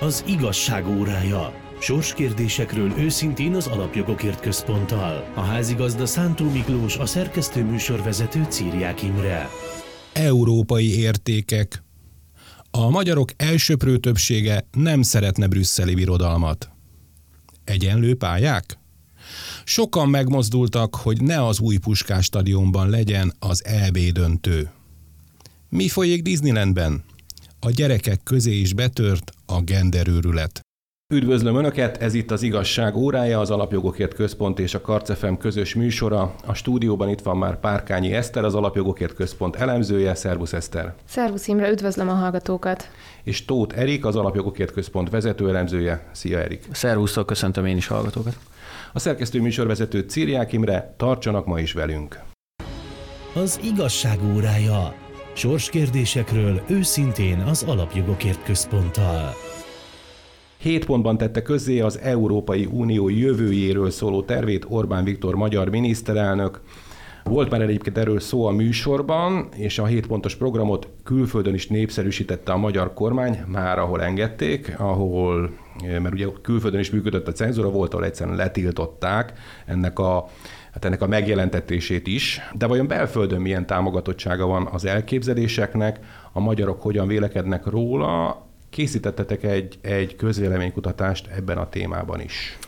Az igazság órája. Sorskérdésekről őszintén az Alapjogokért Központtal. A házigazda Szántó Miklós, a szerkesztő műsorvezető Círiák Imre. Európai értékek. A magyarok elsőprő többsége nem szeretne brüsszeli birodalmat. Egyenlő pályák? Sokan megmozdultak, hogy ne az új Puskás stadionban legyen az EB döntő. Mi folyik Disneylandben? A gyerekek közé is betört a genderőrület. Üdvözlöm Önöket, ez itt az Igazság órája, az Alapjogokért Központ és a Karcefem közös műsora. A stúdióban itt van már Párkányi Eszter, az Alapjogokért Központ elemzője. Szervusz Eszter! Szervusz Imre, üdvözlöm a hallgatókat! És Tóth Erik, az Alapjogokért Központ vezető elemzője. Szia Erik! Szervusztok, köszöntöm én is hallgatókat! A szerkesztő műsorvezető Círiák Imre, tartsanak ma is velünk! Az Igazság órája. Sorskérdésekről őszintén az Alapjogokért Központtal. Hét pontban tette közzé az Európai Unió jövőjéről szóló tervét Orbán Viktor magyar miniszterelnök. Volt már egyébként erről szó a műsorban, és a hét pontos programot külföldön is népszerűsítette a magyar kormány, már ahol engedték, ahol, mert ugye külföldön is működött a cenzúra, volt, ahol egyszerűen letiltották ennek a hát ennek a megjelentetését is. De vajon belföldön milyen támogatottsága van az elképzeléseknek, a magyarok hogyan vélekednek róla, készítettetek egy, egy közvéleménykutatást ebben a témában is.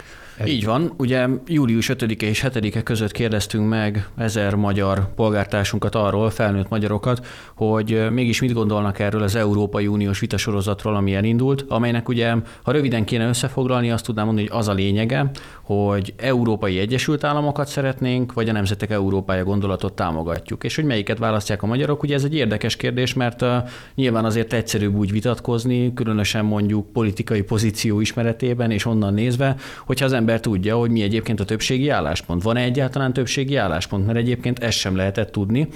Így van. Ugye július 5-e és 7-e között kérdeztünk meg ezer magyar polgártársunkat arról, felnőtt magyarokat, hogy mégis mit gondolnak erről az Európai Uniós vitasorozatról, ami elindult, amelynek ugye, ha röviden kéne összefoglalni, azt tudnám mondani, hogy az a lényege, hogy Európai Egyesült Államokat szeretnénk, vagy a Nemzetek Európája gondolatot támogatjuk. És hogy melyiket választják a magyarok, ugye ez egy érdekes kérdés, mert nyilván azért egyszerűbb úgy vitatkozni, különösen mondjuk politikai pozíció ismeretében, és onnan nézve, hogyha az ember ember tudja, hogy mi egyébként a többségi álláspont. Van-e egyáltalán többségi álláspont? Mert egyébként ezt sem lehetett tudni.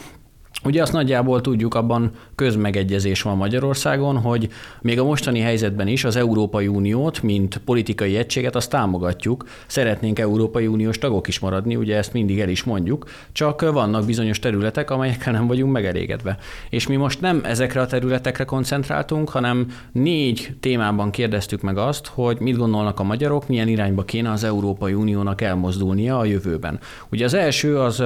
Ugye azt nagyjából tudjuk, abban közmegegyezés van Magyarországon, hogy még a mostani helyzetben is az Európai Uniót, mint politikai egységet, azt támogatjuk. Szeretnénk Európai Uniós tagok is maradni, ugye ezt mindig el is mondjuk, csak vannak bizonyos területek, amelyekkel nem vagyunk megelégedve. És mi most nem ezekre a területekre koncentráltunk, hanem négy témában kérdeztük meg azt, hogy mit gondolnak a magyarok, milyen irányba kéne az Európai Uniónak elmozdulnia a jövőben. Ugye az első az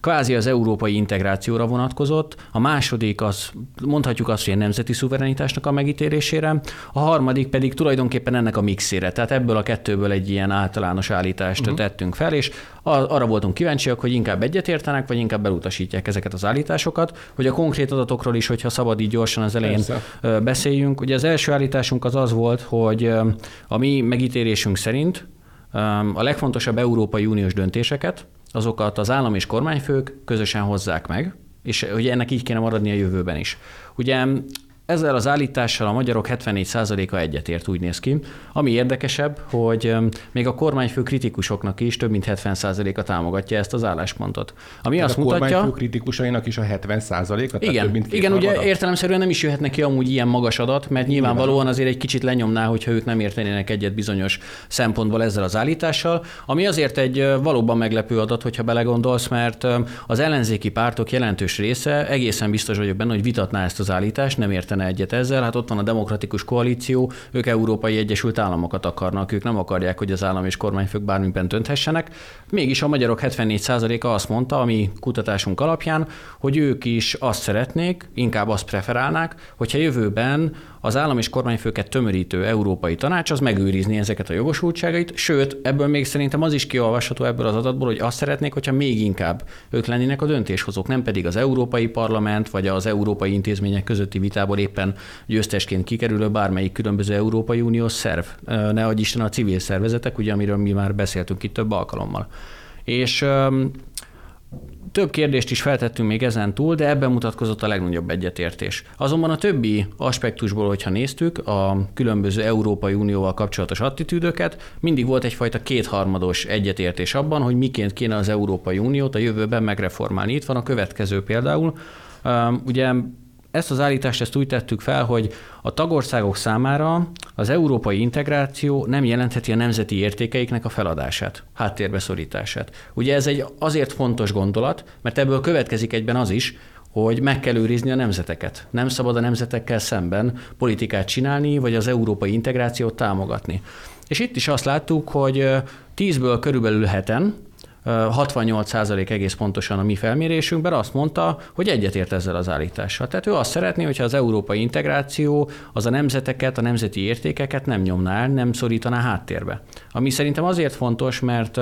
kvázi az európai integrációra vonatkozik, vonatkozott, a második az mondhatjuk azt, hogy a nemzeti szuverenitásnak a megítélésére, a harmadik pedig tulajdonképpen ennek a mixére. Tehát ebből a kettőből egy ilyen általános állítást uh-huh. tettünk fel, és arra voltunk kíváncsiak, hogy inkább egyetértenek, vagy inkább elutasítják ezeket az állításokat, hogy a konkrét adatokról is, hogyha szabad így gyorsan az elején Persze. beszéljünk. Ugye az első állításunk az az volt, hogy a mi megítélésünk szerint a legfontosabb Európai Uniós döntéseket, azokat az állam és kormányfők közösen hozzák meg, és hogy ennek így kéne maradni a jövőben is. Ugye ezzel az állítással a magyarok 74%-a egyetért úgy néz ki. Ami érdekesebb, hogy még a kormányfő kritikusoknak is több mint 70%-a támogatja ezt az álláspontot. Ami Tehát azt a mutatja, kormányfő kritikusainak is a 70%-a? Igen, több mint igen ugye értelemszerűen nem is jöhetne ki amúgy ilyen magas adat, mert nyilvánvalóan azért egy kicsit lenyomná, hogyha ők nem értenének egyet bizonyos szempontból ezzel az állítással, ami azért egy valóban meglepő adat, hogyha belegondolsz, mert az ellenzéki pártok jelentős része egészen biztos vagyok benne, hogy vitatná ezt az állítást, nem értene értene egyet ezzel. Hát ott van a demokratikus koalíció, ők Európai Egyesült Államokat akarnak, ők nem akarják, hogy az állam és kormányfők bármiben dönthessenek. Mégis a magyarok 74%-a azt mondta, ami kutatásunk alapján, hogy ők is azt szeretnék, inkább azt preferálnák, hogyha jövőben az állam és kormányfőket tömörítő Európai Tanács az megőrizni ezeket a jogosultságait, sőt, ebből még szerintem az is kiolvasható ebből az adatból, hogy azt szeretnék, hogyha még inkább ők lennének a döntéshozók, nem pedig az Európai Parlament vagy az európai intézmények közötti vitából éppen győztesként kikerülő bármelyik különböző Európai Uniós szerv, ne adj Isten a civil szervezetek, ugye amiről mi már beszéltünk itt több alkalommal. És több kérdést is feltettünk még ezen túl, de ebben mutatkozott a legnagyobb egyetértés. Azonban a többi aspektusból, hogyha néztük, a különböző Európai Unióval kapcsolatos attitűdöket, mindig volt egyfajta kétharmados egyetértés abban, hogy miként kéne az Európai Uniót a jövőben megreformálni. Itt van a következő például. Ugye ezt az állítást ezt úgy tettük fel, hogy a tagországok számára az európai integráció nem jelentheti a nemzeti értékeiknek a feladását, háttérbe szorítását. Ugye ez egy azért fontos gondolat, mert ebből következik egyben az is, hogy meg kell őrizni a nemzeteket. Nem szabad a nemzetekkel szemben politikát csinálni, vagy az európai integrációt támogatni. És itt is azt láttuk, hogy 10-ből körülbelül heten, 68% egész pontosan a mi felmérésünkben azt mondta, hogy egyetért ezzel az állítással. Tehát ő azt szeretné, hogyha az európai integráció az a nemzeteket, a nemzeti értékeket nem nyomná nem szorítaná háttérbe. Ami szerintem azért fontos, mert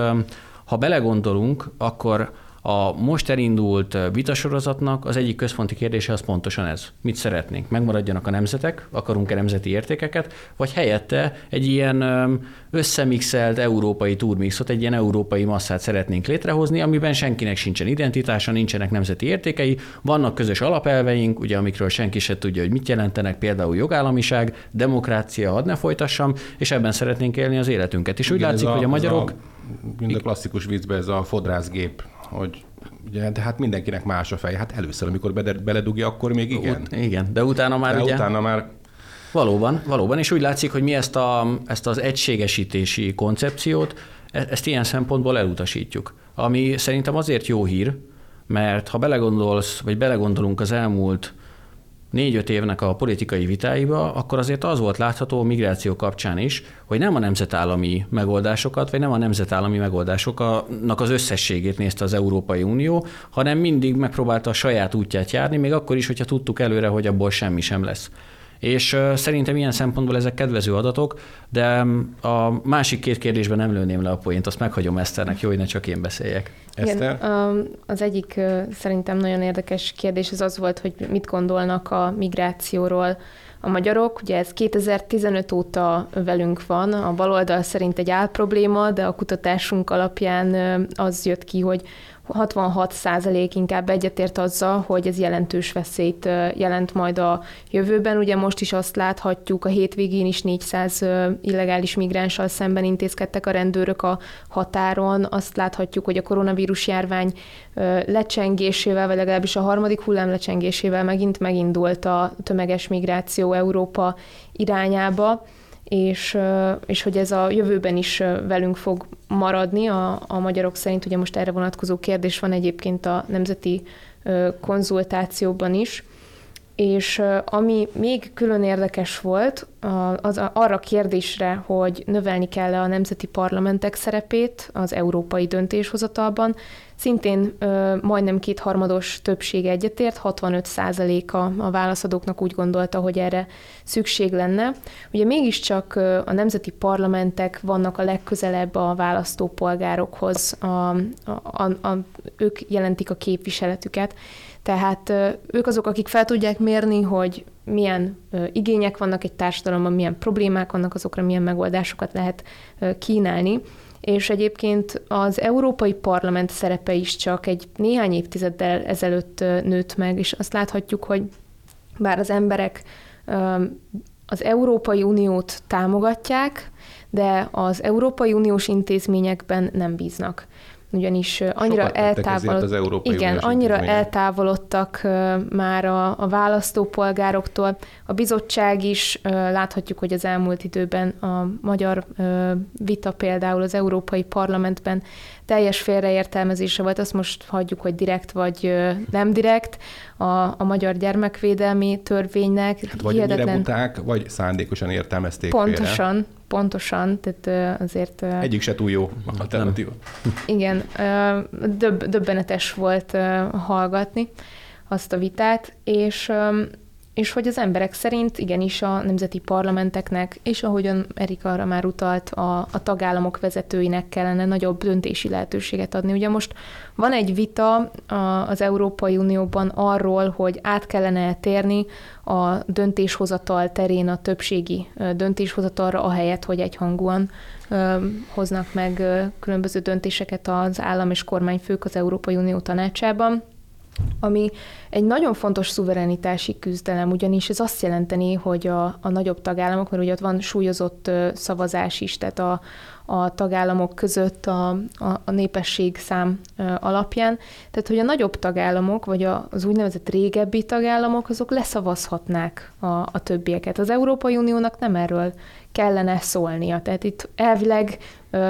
ha belegondolunk, akkor a most elindult vitasorozatnak az egyik központi kérdése az pontosan ez. Mit szeretnénk? Megmaradjanak a nemzetek, akarunk-e nemzeti értékeket, vagy helyette egy ilyen összemixelt európai turmixot, egy ilyen európai masszát szeretnénk létrehozni, amiben senkinek sincsen identitása, nincsenek nemzeti értékei, vannak közös alapelveink, ugye amikről senki se tudja, hogy mit jelentenek, például jogállamiság, demokrácia, hadd ne folytassam, és ebben szeretnénk élni az életünket. És úgy Igen, látszik, a, hogy a magyarok... A, mind a klasszikus viccben ez a fodrászgép hogy ugye, de hát mindenkinek más a fej. Hát először, amikor beledugja, akkor még igen. Ut- igen, de utána már de ugye... utána már Valóban, valóban, és úgy látszik, hogy mi ezt, a, ezt az egységesítési koncepciót, e-, ezt ilyen szempontból elutasítjuk. Ami szerintem azért jó hír, mert ha belegondolsz, vagy belegondolunk az elmúlt négy-öt évnek a politikai vitáiba, akkor azért az volt látható a migráció kapcsán is, hogy nem a nemzetállami megoldásokat, vagy nem a nemzetállami megoldásoknak az összességét nézte az Európai Unió, hanem mindig megpróbálta a saját útját járni, még akkor is, hogyha tudtuk előre, hogy abból semmi sem lesz. És szerintem ilyen szempontból ezek kedvező adatok, de a másik két kérdésben nem lőném le a poént, azt meghagyom Eszternek, jó, hogy ne csak én beszéljek. Igen, az egyik szerintem nagyon érdekes kérdés az az volt, hogy mit gondolnak a migrációról a magyarok. Ugye ez 2015 óta velünk van, a baloldal szerint egy álprobléma, de a kutatásunk alapján az jött ki, hogy 66 százalék inkább egyetért azzal, hogy ez jelentős veszélyt jelent majd a jövőben. Ugye most is azt láthatjuk, a hétvégén is 400 illegális migránssal szemben intézkedtek a rendőrök a határon. Azt láthatjuk, hogy a koronavírus járvány lecsengésével, vagy legalábbis a harmadik hullám lecsengésével megint megindult a tömeges migráció Európa irányába és, és hogy ez a jövőben is velünk fog maradni. A, a magyarok szerint ugye most erre vonatkozó kérdés van egyébként a nemzeti konzultációban is, és ami még külön érdekes volt, az arra kérdésre, hogy növelni kell a nemzeti parlamentek szerepét az európai döntéshozatalban, szintén majdnem kétharmados többség egyetért, 65 százaléka a válaszadóknak úgy gondolta, hogy erre szükség lenne. Ugye mégiscsak a nemzeti parlamentek vannak a legközelebb a választópolgárokhoz, a, a, a, a, ők jelentik a képviseletüket, tehát ők azok, akik fel tudják mérni, hogy milyen igények vannak egy társadalomban, milyen problémák vannak, azokra milyen megoldásokat lehet kínálni. És egyébként az Európai Parlament szerepe is csak egy néhány évtizeddel ezelőtt nőtt meg, és azt láthatjuk, hogy bár az emberek az Európai Uniót támogatják, de az Európai Uniós intézményekben nem bíznak ugyanis annyira eltávolodtak, igen, annyira eltávolodtak már a, a választópolgároktól. A bizottság is láthatjuk, hogy az elmúlt időben a magyar vita például az Európai Parlamentben teljes félreértelmezése volt, azt most hagyjuk, hogy direkt vagy nem direkt a, a magyar gyermekvédelmi törvénynek. Hát vagy hihetetlen... buták, vagy szándékosan értelmezték Pontosan, félre. pontosan, tehát azért... Egyik se túl jó alternatíva. Igen, döbb, döbbenetes volt hallgatni azt a vitát, és és hogy az emberek szerint igenis a nemzeti parlamenteknek, és ahogyan Erika arra már utalt, a, a tagállamok vezetőinek kellene nagyobb döntési lehetőséget adni. Ugye most van egy vita az Európai Unióban arról, hogy át kellene térni a döntéshozatal terén a többségi döntéshozatalra, ahelyett, hogy egyhangúan hoznak meg különböző döntéseket az állam és kormányfők az Európai Unió tanácsában ami egy nagyon fontos szuverenitási küzdelem, ugyanis ez azt jelenteni, hogy a, a nagyobb tagállamok, mert ugye ott van súlyozott szavazás is, tehát a, a tagállamok között a, a, a népesség szám alapján, tehát hogy a nagyobb tagállamok, vagy az úgynevezett régebbi tagállamok, azok leszavazhatnák a, a többieket. Az Európai Uniónak nem erről kellene szólnia. Tehát itt elvileg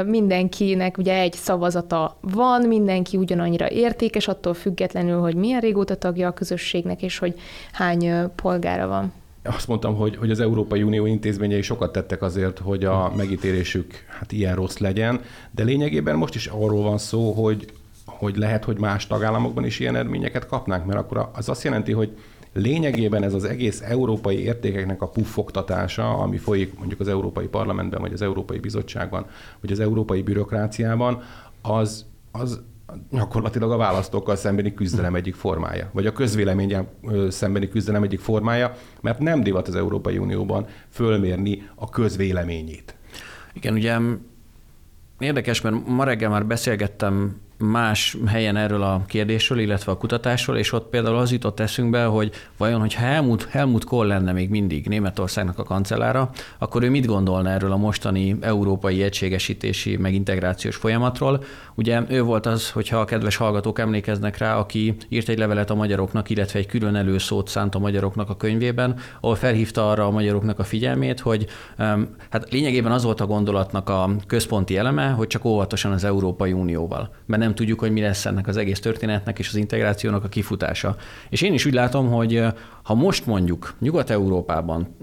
mindenkinek ugye egy szavazata van, mindenki ugyanannyira értékes, attól függetlenül, hogy milyen régóta tagja a közösségnek, és hogy hány polgára van azt mondtam, hogy, hogy az Európai Unió intézményei sokat tettek azért, hogy a megítélésük hát ilyen rossz legyen, de lényegében most is arról van szó, hogy, hogy lehet, hogy más tagállamokban is ilyen eredményeket kapnánk, mert akkor az azt jelenti, hogy lényegében ez az egész európai értékeknek a puffogtatása, ami folyik mondjuk az Európai Parlamentben, vagy az Európai Bizottságban, vagy az Európai Bürokráciában, az, az gyakorlatilag a választókkal szembeni küzdelem egyik formája, vagy a közvéleményen szembeni küzdelem egyik formája, mert nem divat az Európai Unióban fölmérni a közvéleményét. Igen, ugye érdekes, mert ma reggel már beszélgettem más helyen erről a kérdésről, illetve a kutatásról, és ott például az jutott eszünkbe, hogy vajon, hogy Helmut, Helmut Kohl lenne még mindig Németországnak a kancellára, akkor ő mit gondolna erről a mostani európai egységesítési, meg integrációs folyamatról? Ugye ő volt az, hogyha a kedves hallgatók emlékeznek rá, aki írt egy levelet a magyaroknak, illetve egy külön előszót szánt a magyaroknak a könyvében, ahol felhívta arra a magyaroknak a figyelmét, hogy hát lényegében az volt a gondolatnak a központi eleme, hogy csak óvatosan az Európai Unióval. Mert nem nem tudjuk, hogy mi lesz ennek az egész történetnek és az integrációnak a kifutása. És én is úgy látom, hogy ha most mondjuk Nyugat-Európában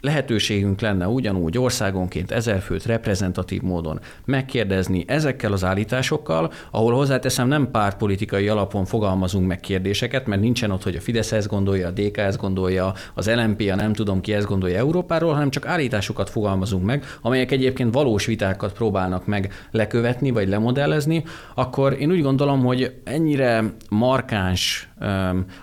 lehetőségünk lenne ugyanúgy országonként ezer főt reprezentatív módon megkérdezni ezekkel az állításokkal, ahol hozzáteszem nem pártpolitikai alapon fogalmazunk meg kérdéseket, mert nincsen ott, hogy a Fidesz ezt gondolja, a DK ezt gondolja, az LMP, a nem tudom ki ezt gondolja Európáról, hanem csak állításokat fogalmazunk meg, amelyek egyébként valós vitákat próbálnak meg lekövetni vagy lemodellezni, akkor én úgy gondolom, hogy ennyire markáns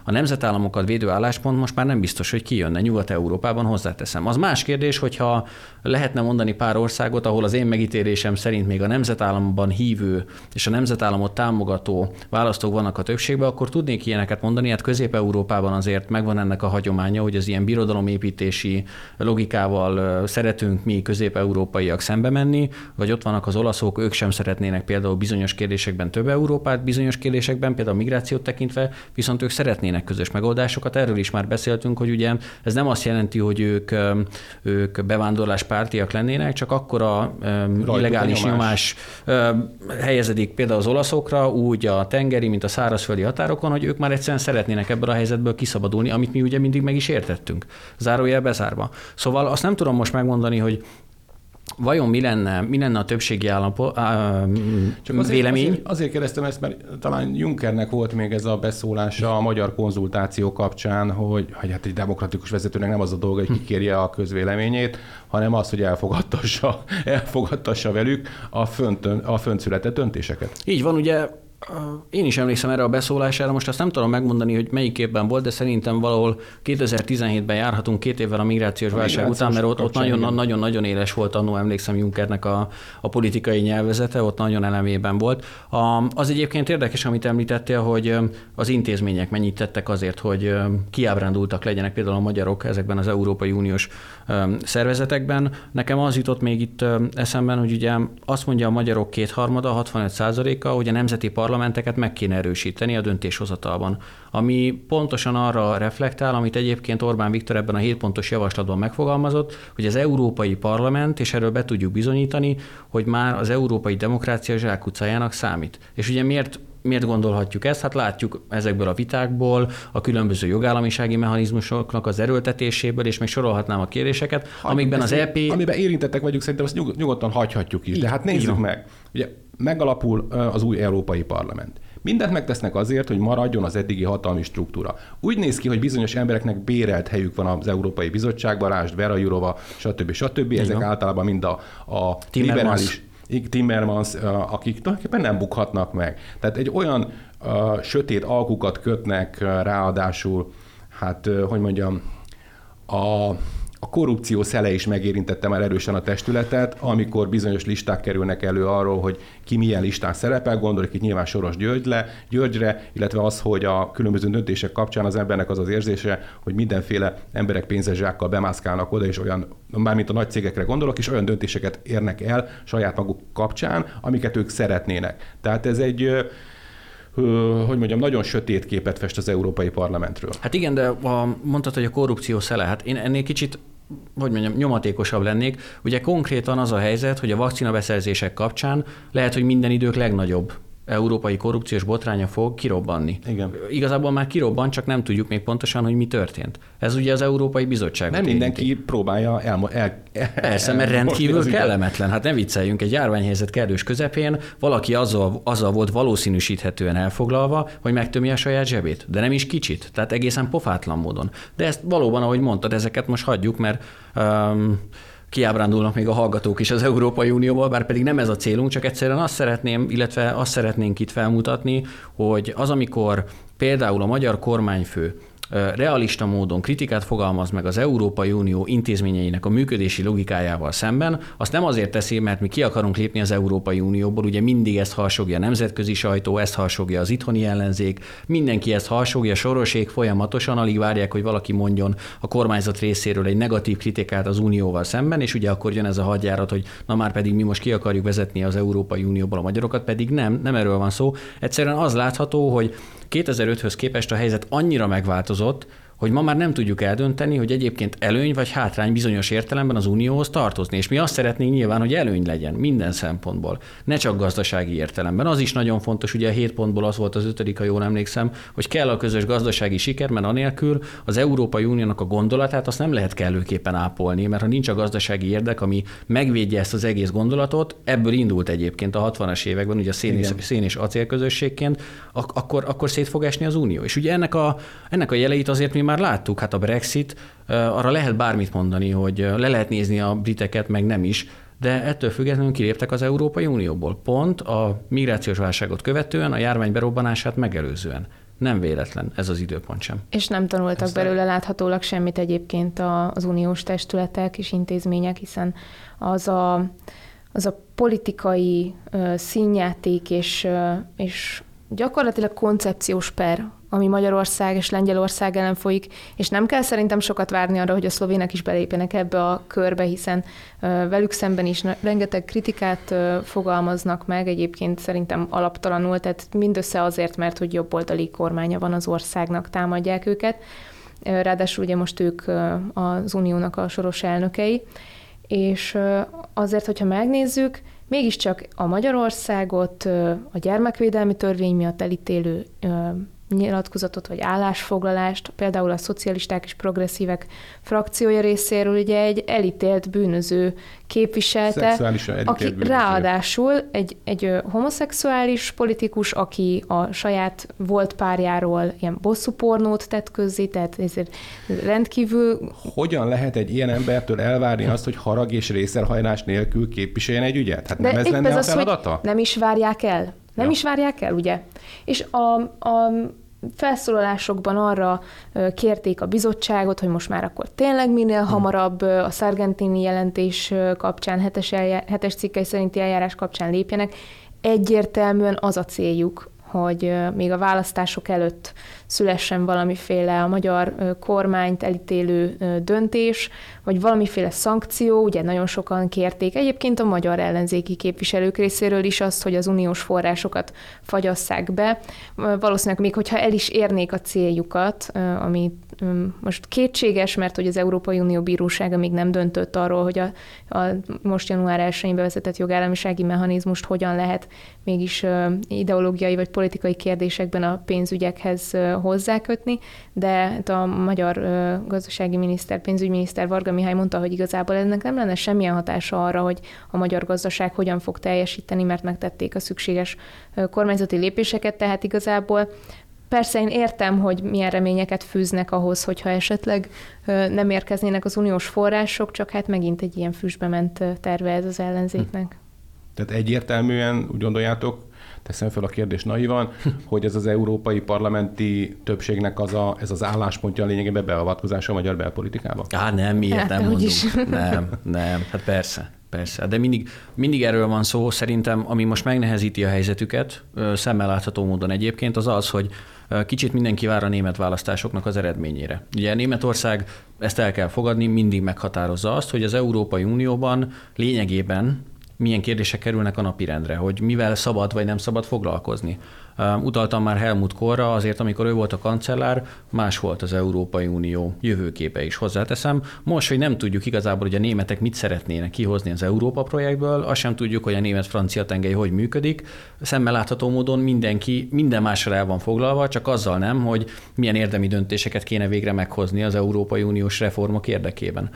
a nemzetállamokat védő álláspont most már nem biztos, hogy kijönne Nyugat-Európában, hozzáteszem. Az más kérdés, hogyha lehetne mondani pár országot, ahol az én megítélésem szerint még a nemzetállamban hívő és a nemzetállamot támogató választók vannak a többségben, akkor tudnék ilyeneket mondani. Hát Közép-Európában azért megvan ennek a hagyománya, hogy az ilyen birodalomépítési logikával szeretünk mi közép-európaiak szembe menni, vagy ott vannak az olaszok, ők sem szeretnének például bizonyos kérdésekben több Európát, bizonyos kérdésekben, például migrációt tekintve, viszont ők szeretnének közös megoldásokat. Erről is már beszéltünk, hogy ugye ez nem azt jelenti, hogy ők, ők bevándorlás pártiak lennének, csak akkor a illegális nyomás. nyomás helyezedik például az olaszokra, úgy a tengeri, mint a szárazföldi határokon, hogy ők már egyszerűen szeretnének ebből a helyzetből kiszabadulni, amit mi ugye mindig meg is értettünk. Zárójel bezárva. Szóval azt nem tudom most megmondani, hogy Vajon mi lenne, mi lenne a többségi állapot, Csak azért, vélemény? Azért, azért kérdeztem ezt, mert talán Junckernek volt még ez a beszólása a magyar konzultáció kapcsán, hogy, hogy hát egy demokratikus vezetőnek nem az a dolga, hogy kikérje a közvéleményét, hanem az, hogy elfogadtassa, elfogadtassa velük a, föntön, a fönt született döntéseket. Így van, ugye én is emlékszem erre a beszólására, most azt nem tudom megmondani, hogy melyik évben volt, de szerintem valahol 2017-ben járhatunk két évvel a migrációs a válság után, mert ott, ott nagyon, nagyon, nagyon éles volt annó, emlékszem Junckernek a, a politikai nyelvezete, ott nagyon elemében volt. A, az egyébként érdekes, amit említettél, hogy az intézmények mennyit tettek azért, hogy kiábrándultak legyenek például a magyarok ezekben az Európai Uniós szervezetekben. Nekem az jutott még itt eszemben, hogy ugye azt mondja a magyarok kétharmada, 65 százaléka, hogy a nemzeti parlamenteket meg kéne erősíteni a döntéshozatalban, ami pontosan arra reflektál, amit egyébként Orbán Viktor ebben a 7 pontos javaslatban megfogalmazott, hogy az Európai Parlament, és erről be tudjuk bizonyítani, hogy már az európai demokrácia zsákutcájának számít. És ugye miért miért gondolhatjuk ezt? Hát látjuk ezekből a vitákból, a különböző jogállamisági mechanizmusoknak az erőltetéséből, és még sorolhatnám a kérdéseket, amikben az EP... Amiben érintettek vagyunk, szerintem azt nyugodtan hagyhatjuk is. De hát nézzük meg. Ugye megalapul az új Európai Parlament. Mindent megtesznek azért, hogy maradjon az eddigi hatalmi struktúra. Úgy néz ki, hogy bizonyos embereknek bérelt helyük van az Európai Bizottságban, Rásd, Vera Jurova, stb. stb. Ezek általában mind a, a liberális Timmermans, akik tulajdonképpen nem bukhatnak meg. Tehát egy olyan sötét alkukat kötnek ráadásul, hát hogy mondjam, a a korrupció szele is megérintette már erősen a testületet, amikor bizonyos listák kerülnek elő arról, hogy ki milyen listán szerepel, gondolok itt nyilván Soros Györgyre, Györgyre, illetve az, hogy a különböző döntések kapcsán az embernek az az érzése, hogy mindenféle emberek pénzezsákkal bemászkálnak oda, és olyan, mármint a nagy cégekre gondolok, és olyan döntéseket érnek el saját maguk kapcsán, amiket ők szeretnének. Tehát ez egy hogy mondjam, nagyon sötét képet fest az Európai Parlamentről. Hát igen, de a, mondtad, hogy a korrupció szele. Hát én ennél kicsit hogy mondjam, nyomatékosabb lennék. Ugye konkrétan az a helyzet, hogy a vakcina beszerzések kapcsán lehet, hogy minden idők legnagyobb európai korrupciós botránya fog kirobbanni. Igen. Igazából már kirobban, csak nem tudjuk még pontosan, hogy mi történt. Ez ugye az Európai Bizottság. Nem mindenki próbálja el, el, el Persze, mert rendkívül kellemetlen. Hát ne vicceljünk, egy járványhelyzet kerülős közepén valaki azzal, azzal volt valószínűsíthetően elfoglalva, hogy megtömi a saját zsebét. De nem is kicsit, tehát egészen pofátlan módon. De ezt valóban, ahogy mondtad, ezeket most hagyjuk, mert um, kiábrándulnak még a hallgatók is az Európai Unióból, bár pedig nem ez a célunk, csak egyszerűen azt szeretném, illetve azt szeretnénk itt felmutatni, hogy az, amikor például a magyar kormányfő realista módon kritikát fogalmaz meg az Európai Unió intézményeinek a működési logikájával szemben, azt nem azért teszi, mert mi ki akarunk lépni az Európai Unióból, ugye mindig ezt harsogja a nemzetközi sajtó, ezt harsogja az itthoni ellenzék, mindenki ezt harsogja, sorosék folyamatosan, alig várják, hogy valaki mondjon a kormányzat részéről egy negatív kritikát az Unióval szemben, és ugye akkor jön ez a hadjárat, hogy na már pedig mi most ki akarjuk vezetni az Európai Unióból a magyarokat, pedig nem, nem erről van szó. Egyszerűen az látható, hogy 2005-höz képest a helyzet annyira megváltozott, hogy ma már nem tudjuk eldönteni, hogy egyébként előny vagy hátrány bizonyos értelemben az unióhoz tartozni. És mi azt szeretnénk nyilván, hogy előny legyen minden szempontból, ne csak gazdasági értelemben. Az is nagyon fontos, ugye a hét pontból az volt az ötödik, ha jól emlékszem, hogy kell a közös gazdasági siker, mert anélkül az Európai Uniónak a gondolatát azt nem lehet kellőképpen ápolni, mert ha nincs a gazdasági érdek, ami megvédje ezt az egész gondolatot, ebből indult egyébként a 60-as években, ugye a szén és, szén és acélközösségként, ak- akkor, akkor szét fog esni az Unió. És ugye ennek a, ennek a jeleit azért mi már láttuk, hát a Brexit, arra lehet bármit mondani, hogy le lehet nézni a briteket, meg nem is, de ettől függetlenül kiléptek az Európai Unióból. Pont a migrációs válságot követően, a járvány berobbanását megelőzően. Nem véletlen ez az időpont sem. És nem tanultak Ezt belőle láthatólag semmit egyébként az uniós testületek és intézmények, hiszen az a, az a politikai színjáték és, és gyakorlatilag koncepciós per, ami Magyarország és Lengyelország ellen folyik, és nem kell szerintem sokat várni arra, hogy a szlovének is belépjenek ebbe a körbe, hiszen velük szemben is rengeteg kritikát fogalmaznak meg, egyébként szerintem alaptalanul, tehát mindössze azért, mert hogy jobboldali kormánya van az országnak, támadják őket. Ráadásul ugye most ők az uniónak a soros elnökei, és azért, hogyha megnézzük, mégiscsak a Magyarországot a gyermekvédelmi törvény miatt elítélő nyilatkozatot vagy állásfoglalást, például a szocialisták és progresszívek frakciója részéről ugye egy elítélt bűnöző képviselte, aki bűnöző. ráadásul egy, egy homoszexuális politikus, aki a saját volt párjáról ilyen bosszúpornót tett közzé, tehát ezért rendkívül... Hogyan lehet egy ilyen embertől elvárni azt, hogy harag és részelhajlás nélkül képviseljen egy ügyet? Hát De nem ez lenne ez a az, feladata? Nem is várják el. Nem ja. is várják el, ugye? És a, a felszólalásokban arra kérték a bizottságot, hogy most már akkor tényleg minél hmm. hamarabb a Sargentini jelentés kapcsán, hetes, eljár, hetes cikkei szerinti eljárás kapcsán lépjenek. Egyértelműen az a céljuk, hogy még a választások előtt szülessen valamiféle a magyar kormányt elítélő döntés, vagy valamiféle szankció, ugye nagyon sokan kérték egyébként a magyar ellenzéki képviselők részéről is azt, hogy az uniós forrásokat fagyasszák be. Valószínűleg még hogyha el is érnék a céljukat, ami most kétséges, mert hogy az Európai Unió bírósága még nem döntött arról, hogy a, a most január 1-én bevezetett jogállamisági mechanizmust hogyan lehet mégis ideológiai vagy politikai kérdésekben a pénzügyekhez hozzákötni, de hát a magyar gazdasági miniszter, pénzügyminiszter Varga Mihály mondta, hogy igazából ennek nem lenne semmilyen hatása arra, hogy a magyar gazdaság hogyan fog teljesíteni, mert megtették a szükséges kormányzati lépéseket, tehát igazából Persze én értem, hogy milyen reményeket fűznek ahhoz, hogyha esetleg nem érkeznének az uniós források, csak hát megint egy ilyen füstbe ment terve ez az ellenzéknek. Tehát egyértelműen úgy gondoljátok, teszem fel a kérdés naivan, hogy ez az európai parlamenti többségnek az a, ez az álláspontja lényegében beavatkozása a magyar belpolitikába? Á, nem, miért hát, nem mondunk. Is. Nem, nem, hát persze. Persze, de mindig, mindig erről van szó, szerintem, ami most megnehezíti a helyzetüket, szemmel látható módon egyébként, az az, hogy kicsit mindenki vár a német választásoknak az eredményére. Ugye Németország, ezt el kell fogadni, mindig meghatározza azt, hogy az Európai Unióban lényegében milyen kérdések kerülnek a napirendre, hogy mivel szabad vagy nem szabad foglalkozni. Utaltam már Helmut Korra, azért amikor ő volt a kancellár, más volt az Európai Unió jövőképe is hozzáteszem. Most, hogy nem tudjuk igazából, hogy a németek mit szeretnének kihozni az Európa projektből, azt sem tudjuk, hogy a német-francia tengely hogy működik. Szemmel látható módon mindenki minden másra el van foglalva, csak azzal nem, hogy milyen érdemi döntéseket kéne végre meghozni az Európai Uniós reformok érdekében.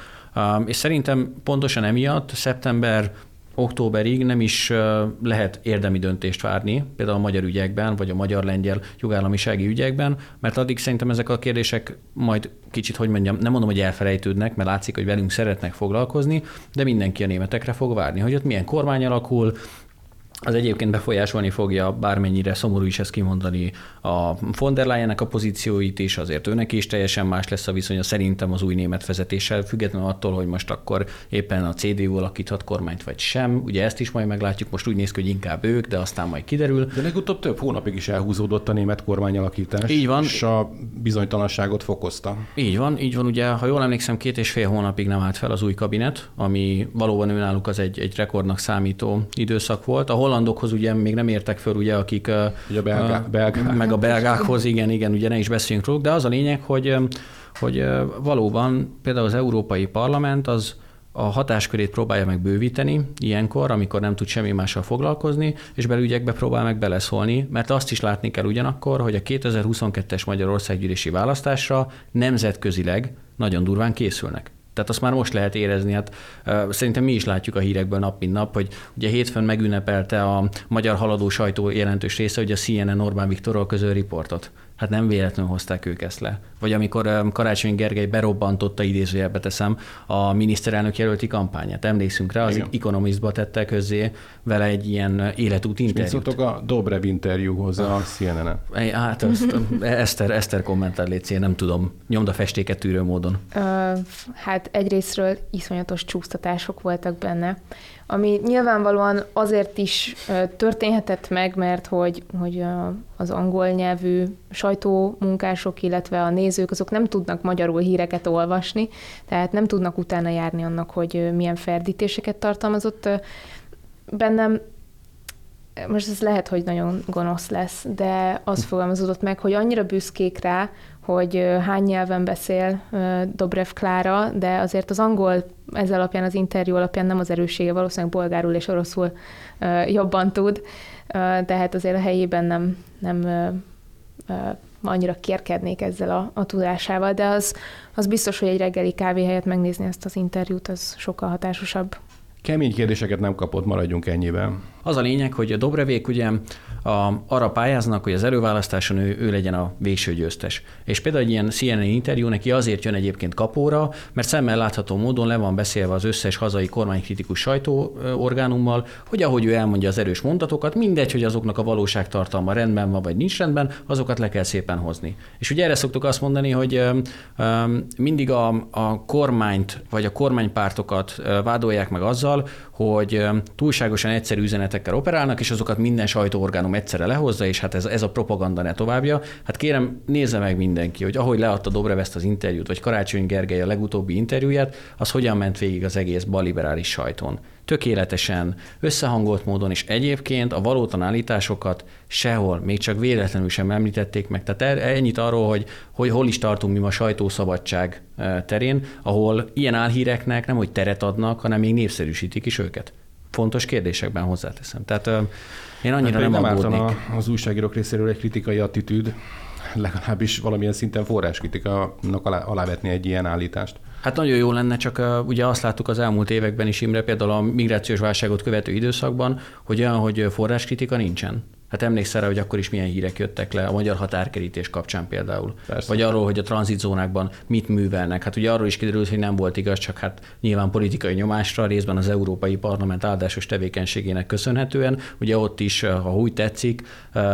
És szerintem pontosan emiatt szeptember októberig nem is lehet érdemi döntést várni, például a magyar ügyekben, vagy a magyar-lengyel jogállamisági ügyekben, mert addig szerintem ezek a kérdések majd kicsit, hogy mondjam, nem mondom, hogy elfelejtődnek, mert látszik, hogy velünk szeretnek foglalkozni, de mindenki a németekre fog várni, hogy ott milyen kormány alakul, az egyébként befolyásolni fogja, bármennyire szomorú is ezt kimondani, a von der Leyennek a pozícióit is, azért őnek is teljesen más lesz a viszonya szerintem az új német vezetéssel, függetlenül attól, hogy most akkor éppen a CDU alakíthat kormányt vagy sem. Ugye ezt is majd meglátjuk, most úgy néz ki, hogy inkább ők, de aztán majd kiderül. De legutóbb több hónapig is elhúzódott a német kormányalakítás. Így van. És a bizonytalanságot fokozta. Így van, így van. Ugye, ha jól emlékszem, két és fél hónapig nem állt fel az új kabinet, ami valóban önálluk az egy, egy rekordnak számító időszak volt, ahol hollandokhoz ugye még nem értek föl, ugye, akik... Ugye a belgák, belgák. Meg a belgákhoz, igen, igen, ugye ne is beszéljünk róluk, de az a lényeg, hogy, hogy valóban például az Európai Parlament az a hatáskörét próbálja meg bővíteni ilyenkor, amikor nem tud semmi mással foglalkozni, és belügyekbe próbál meg beleszólni, mert azt is látni kell ugyanakkor, hogy a 2022-es Magyarországgyűlési választásra nemzetközileg nagyon durván készülnek. Tehát azt már most lehet érezni. Hát, szerintem mi is látjuk a hírekből nap mint nap, hogy ugye hétfőn megünnepelte a magyar haladó sajtó jelentős része, hogy a CNN Orbán Viktorról közöl riportot. Hát nem véletlenül hozták ők ezt le. Vagy amikor Karácsony Gergely berobbantotta, idézőjelbe teszem, a miniszterelnök jelölti kampányát. Emlékszünk rá, az Igen. Economistba tette közé vele egy ilyen életút interjút. Mit a Dobrev interjúhoz a CNN-en? Hát azt, Eszter, Eszter kommentál létszé, nem tudom, nyomda festéket tűrő módon. Uh, hát egyrésztről iszonyatos csúsztatások voltak benne ami nyilvánvalóan azért is történhetett meg, mert hogy, hogy az angol nyelvű sajtómunkások, illetve a nézők, azok nem tudnak magyarul híreket olvasni, tehát nem tudnak utána járni annak, hogy milyen ferdítéseket tartalmazott. Bennem most ez lehet, hogy nagyon gonosz lesz, de az fogalmazódott meg, hogy annyira büszkék rá, hogy hány nyelven beszél Dobrev Klára, de azért az angol ez alapján, az interjú alapján nem az erőssége, valószínűleg bolgárul és oroszul jobban tud, tehát azért a helyében nem, nem annyira kérkednék ezzel a, a tudásával, de az, az biztos, hogy egy reggeli kávé helyett megnézni ezt az interjút, az sokkal hatásosabb. Kemény kérdéseket nem kapott, maradjunk ennyiben. Az a lényeg, hogy a Dobrevék ugye a, arra pályáznak, hogy az előválasztáson ő, ő legyen a végső győztes. És például egy ilyen CNN interjú neki azért jön egyébként kapóra, mert szemmel látható módon le van beszélve az összes hazai kormánykritikus sajtóorgánummal, hogy ahogy ő elmondja az erős mondatokat, mindegy, hogy azoknak a valóságtartalma rendben van, vagy nincs rendben, azokat le kell szépen hozni. És ugye erre szoktuk azt mondani, hogy mindig a, a kormányt, vagy a kormánypártokat vádolják meg azzal, hogy túlságosan egyszerű üzenetekkel operálnak, és azokat minden sajtóorgánum egyszerre lehozza, és hát ez, ez a propaganda ne továbbja. Hát kérem, nézze meg mindenki, hogy ahogy leadta Dobrev ezt az interjút, vagy Karácsony Gergely a legutóbbi interjúját, az hogyan ment végig az egész baliberális sajtón tökéletesen, összehangolt módon, és egyébként a valótan állításokat sehol, még csak véletlenül sem említették meg. Tehát ennyit arról, hogy, hogy hol is tartunk mi ma sajtószabadság e, terén, ahol ilyen álhíreknek nem hogy teret adnak, hanem még népszerűsítik is őket. Fontos kérdésekben hozzáteszem. Tehát én annyira hát nem, nem aggódnék. az újságírók részéről egy kritikai attitűd, legalábbis valamilyen szinten forráskritikának alá, alávetni egy ilyen állítást. Hát nagyon jó lenne, csak uh, ugye azt láttuk az elmúlt években is, Imre, például a migrációs válságot követő időszakban, hogy olyan, hogy forráskritika nincsen. Hát emlékszel rá, hogy akkor is milyen hírek jöttek le a magyar határkerítés kapcsán például. Persze. Vagy arról, hogy a tranzitzónákban mit művelnek. Hát ugye arról is kiderült, hogy nem volt igaz, csak hát nyilván politikai nyomásra, részben az Európai Parlament áldásos tevékenységének köszönhetően. Ugye ott is, ha úgy tetszik,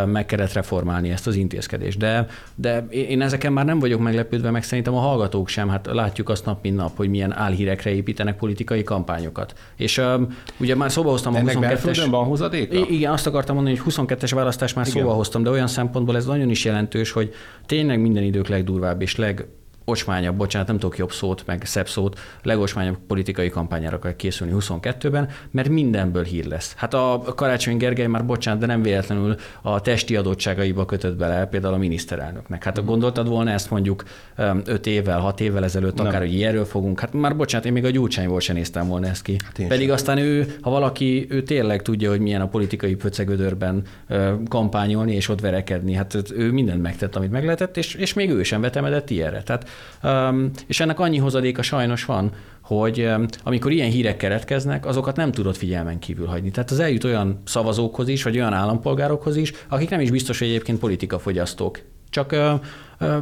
meg kellett reformálni ezt az intézkedést. De, de én ezeken már nem vagyok meglepődve, meg szerintem a hallgatók sem. Hát látjuk azt nap, mint nap, hogy milyen álhírekre építenek politikai kampányokat. És um, ugye már szóba hoztam a Ennek 22-es... van hozadéka? Igen, azt akartam mondani, hogy 22 2022-es választás már Igen. szóval hoztam, de olyan szempontból ez nagyon is jelentős, hogy tényleg minden idők legdurvább és leg legosmányabb, bocsánat, nem tudok jobb szót, meg szebb szót, legosmányabb politikai kampányára kell készülni 22-ben, mert mindenből hír lesz. Hát a Karácsony Gergely már, bocsánat, de nem véletlenül a testi adottságaiba kötött bele például a miniszterelnöknek. Hát mm. gondoltad volna ezt mondjuk 5 évvel, 6 évvel ezelőtt, nem. akár, hogy ilyenről fogunk. Hát már bocsánat, én még a gyurcsányból sem néztem volna ezt ki. Hát Pedig sem. aztán ő, ha valaki, ő tényleg tudja, hogy milyen a politikai pöcegödörben kampányolni és ott verekedni. Hát ő mindent megtett, amit meg lehetett, és, és még ő sem vetemedett ilyenre. Tehát, és ennek annyi hozadéka sajnos van, hogy amikor ilyen hírek keretkeznek, azokat nem tudod figyelmen kívül hagyni. Tehát az eljut olyan szavazókhoz is, vagy olyan állampolgárokhoz is, akik nem is biztos, hogy egyébként politikafogyasztók. Csak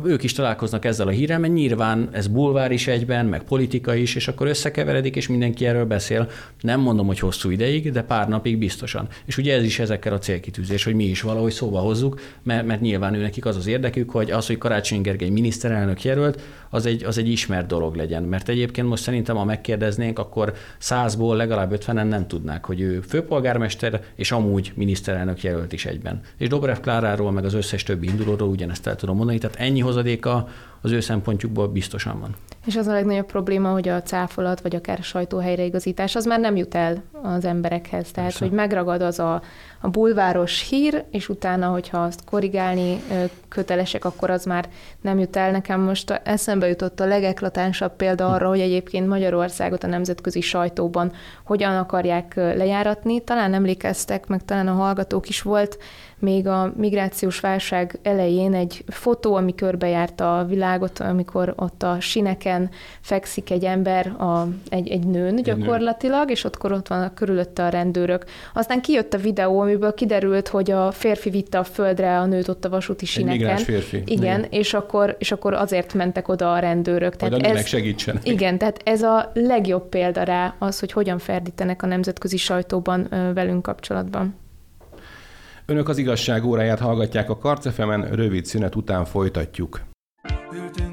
ők is találkoznak ezzel a hírrel, mert nyilván ez bulvár is egyben, meg politika is, és akkor összekeveredik, és mindenki erről beszél. Nem mondom, hogy hosszú ideig, de pár napig biztosan. És ugye ez is ezekkel a célkitűzés, hogy mi is valahogy szóba hozzuk, mert, mert nyilván ő nekik az az érdekük, hogy az, hogy Karácsony Gergely miniszterelnök jelölt, az egy, az egy ismert dolog legyen. Mert egyébként most szerintem, ha megkérdeznénk, akkor százból legalább ötvenen nem tudnák, hogy ő főpolgármester, és amúgy miniszterelnök jelölt is egyben. És Dobrev Kláráról, meg az összes többi indulóról ugyanezt el tudom mondani, tehát ennyi hozadéka az ő szempontjukból biztosan van. És az a legnagyobb probléma, hogy a cáfolat, vagy akár a sajtó helyreigazítás, az már nem jut el az emberekhez. Tehát, Persze. hogy megragad az a, a bulváros hír, és utána, hogyha azt korrigálni kötelesek, akkor az már nem jut el. Nekem most eszembe jutott a legeklatánsabb példa arra, hogy egyébként Magyarországot a nemzetközi sajtóban hogyan akarják lejáratni. Talán emlékeztek, meg talán a hallgatók is volt még a migrációs válság elején egy fotó, ami körbejárta a világot, amikor ott a sineken fekszik egy ember, a, egy, egy nőn gyakorlatilag, és ott, ott van a körülötte a rendőrök. Aztán kijött a videó, amiből kiderült, hogy a férfi vitte a földre a nőt ott a vasúti sineken. Egy férfi. Igen, igen, És, akkor, és akkor azért mentek oda a rendőrök. Tehát hogy ez, segítsen. Igen, tehát ez a legjobb példa rá az, hogy hogyan ferdítenek a nemzetközi sajtóban velünk kapcsolatban. Önök az igazság óráját hallgatják a Karcefemen, rövid szünet után folytatjuk. Ültünk a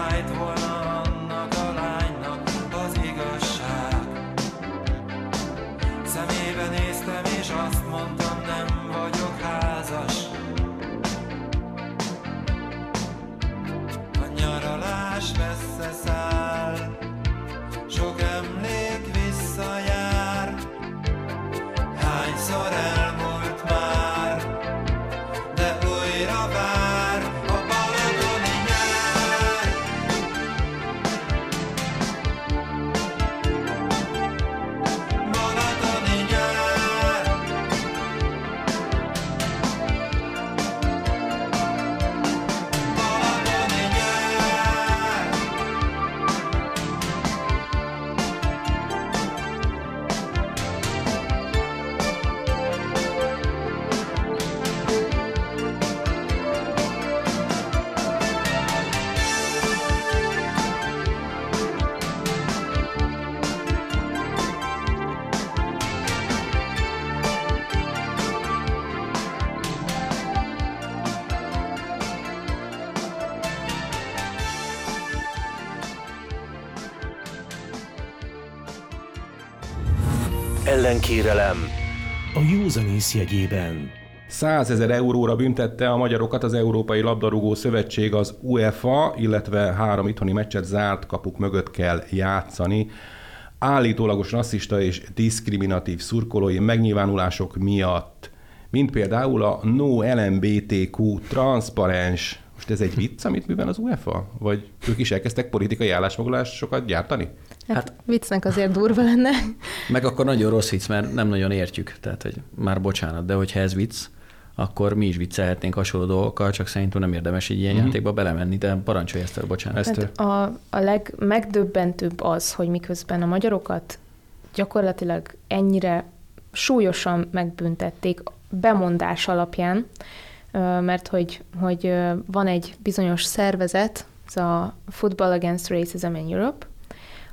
fájt az igazság. Szemébe néztem és azt mondtam, Ellenkérelem a józanész jegyében. 100 ezer euróra büntette a magyarokat az Európai Labdarúgó Szövetség az UEFA, illetve három itthoni meccset zárt kapuk mögött kell játszani. Állítólagos rasszista és diszkriminatív szurkolói megnyilvánulások miatt, mint például a No LMBTQ transzparens. Most ez egy vicc, amit művel az UEFA? Vagy ők is elkezdtek politikai állásfoglalásokat gyártani? Hát, hát viccnek azért durva lenne. Meg akkor nagyon rossz vicc, mert nem nagyon értjük. Tehát, hogy már bocsánat, de hogyha ez vicc, akkor mi is viccelhetnénk hasonló dolgokkal, csak szerintem nem érdemes így ilyen mm-hmm. játékba belemenni, de parancsolj ezt el, bocsánat. Hát a, a legmegdöbbentőbb az, hogy miközben a magyarokat gyakorlatilag ennyire súlyosan megbüntették bemondás alapján, mert hogy, hogy van egy bizonyos szervezet, ez a Football Against Racism in Europe,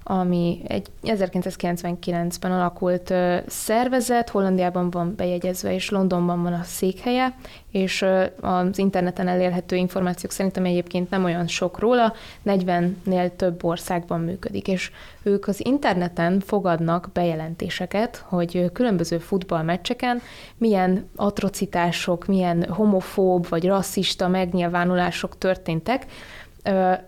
ami egy 1999-ben alakult szervezet, Hollandiában van bejegyezve, és Londonban van a székhelye, és az interneten elérhető információk szerintem egyébként nem olyan sok róla, 40-nél több országban működik, és ők az interneten fogadnak bejelentéseket, hogy különböző futballmeccseken milyen atrocitások, milyen homofób vagy rasszista megnyilvánulások történtek,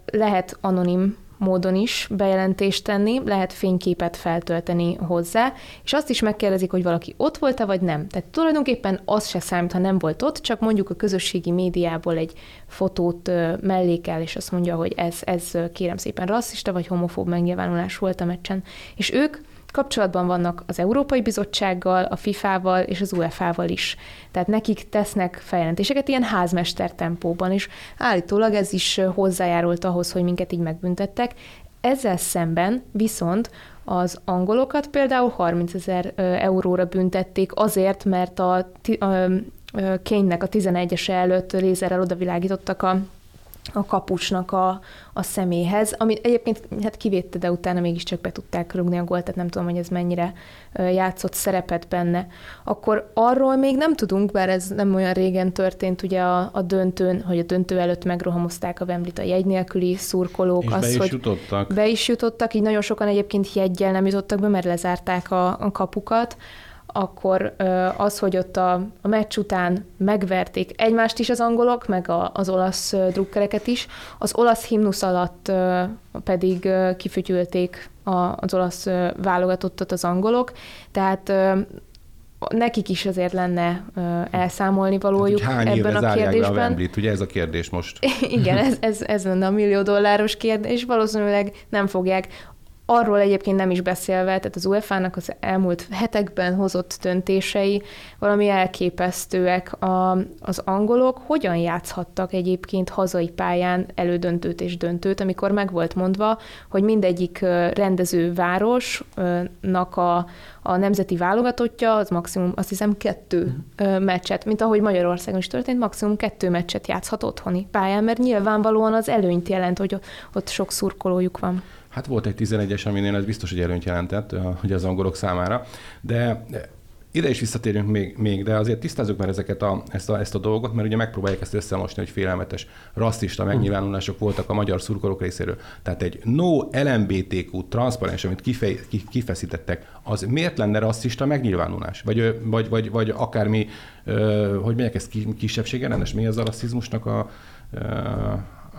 lehet anonim módon is bejelentést tenni, lehet fényképet feltölteni hozzá, és azt is megkérdezik, hogy valaki ott volt-e, vagy nem. Tehát tulajdonképpen az se számít, ha nem volt ott, csak mondjuk a közösségi médiából egy fotót mellékel, és azt mondja, hogy ez, ez kérem szépen rasszista, vagy homofób megnyilvánulás volt a meccsen. És ők kapcsolatban vannak az Európai Bizottsággal, a FIFA-val és az UEFA-val is. Tehát nekik tesznek feljelentéseket ilyen házmester tempóban, és állítólag ez is hozzájárult ahhoz, hogy minket így megbüntettek. Ezzel szemben viszont az angolokat például 30 ezer euróra büntették azért, mert a, a, a Kénynek a 11-es előtt lézerrel odavilágítottak a a kapucsnak a, a szeméhez, ami egyébként hát kivétte, de utána mégiscsak be tudták rúgni a gólt, tehát nem tudom, hogy ez mennyire játszott szerepet benne. Akkor arról még nem tudunk, bár ez nem olyan régen történt ugye a, a döntőn, hogy a döntő előtt megrohamozták a Wembley-t a jegy nélküli szurkolók. És az, be is hogy jutottak. Be is jutottak, így nagyon sokan egyébként jeggyel nem jutottak be, mert lezárták a, a kapukat akkor az, hogy ott a, a meccs után megverték egymást is az angolok, meg a, az olasz drukkereket is, az olasz himnusz alatt pedig kifütyülték az olasz válogatottat az angolok, tehát nekik is azért lenne elszámolni valójuk hány ebben a kérdésben. Be a Wembley-t, ugye ez a kérdés most? Igen, ez, ez, ez lenne a millió dolláros kérdés, valószínűleg nem fogják. Arról egyébként nem is beszélve, tehát az UEFA-nak az elmúlt hetekben hozott döntései valami elképesztőek. A, az angolok hogyan játszhattak egyébként hazai pályán elődöntőt és döntőt, amikor meg volt mondva, hogy mindegyik rendező városnak a, a nemzeti válogatottja az maximum, azt hiszem, kettő uh-huh. meccset, mint ahogy Magyarországon is történt, maximum kettő meccset játszhat otthoni pályán, mert nyilvánvalóan az előnyt jelent, hogy ott sok szurkolójuk van. Hát volt egy 11-es, aminél ez biztos, hogy előnyt jelentett, hogy az angolok számára, de ide is visszatérünk még, még, de azért tisztázzuk már ezeket a, ezt, a, ezt a dolgot, mert ugye megpróbálják ezt összemosni, hogy félelmetes rasszista megnyilvánulások voltak a magyar szurkolók részéről. Tehát egy no LMBTQ transzparens, amit kifej, kifeszítettek, az miért lenne rasszista megnyilvánulás? Vagy, vagy, vagy, vagy akármi, hogy melyek ez kisebbség ellenes? Mi az a rasszizmusnak a,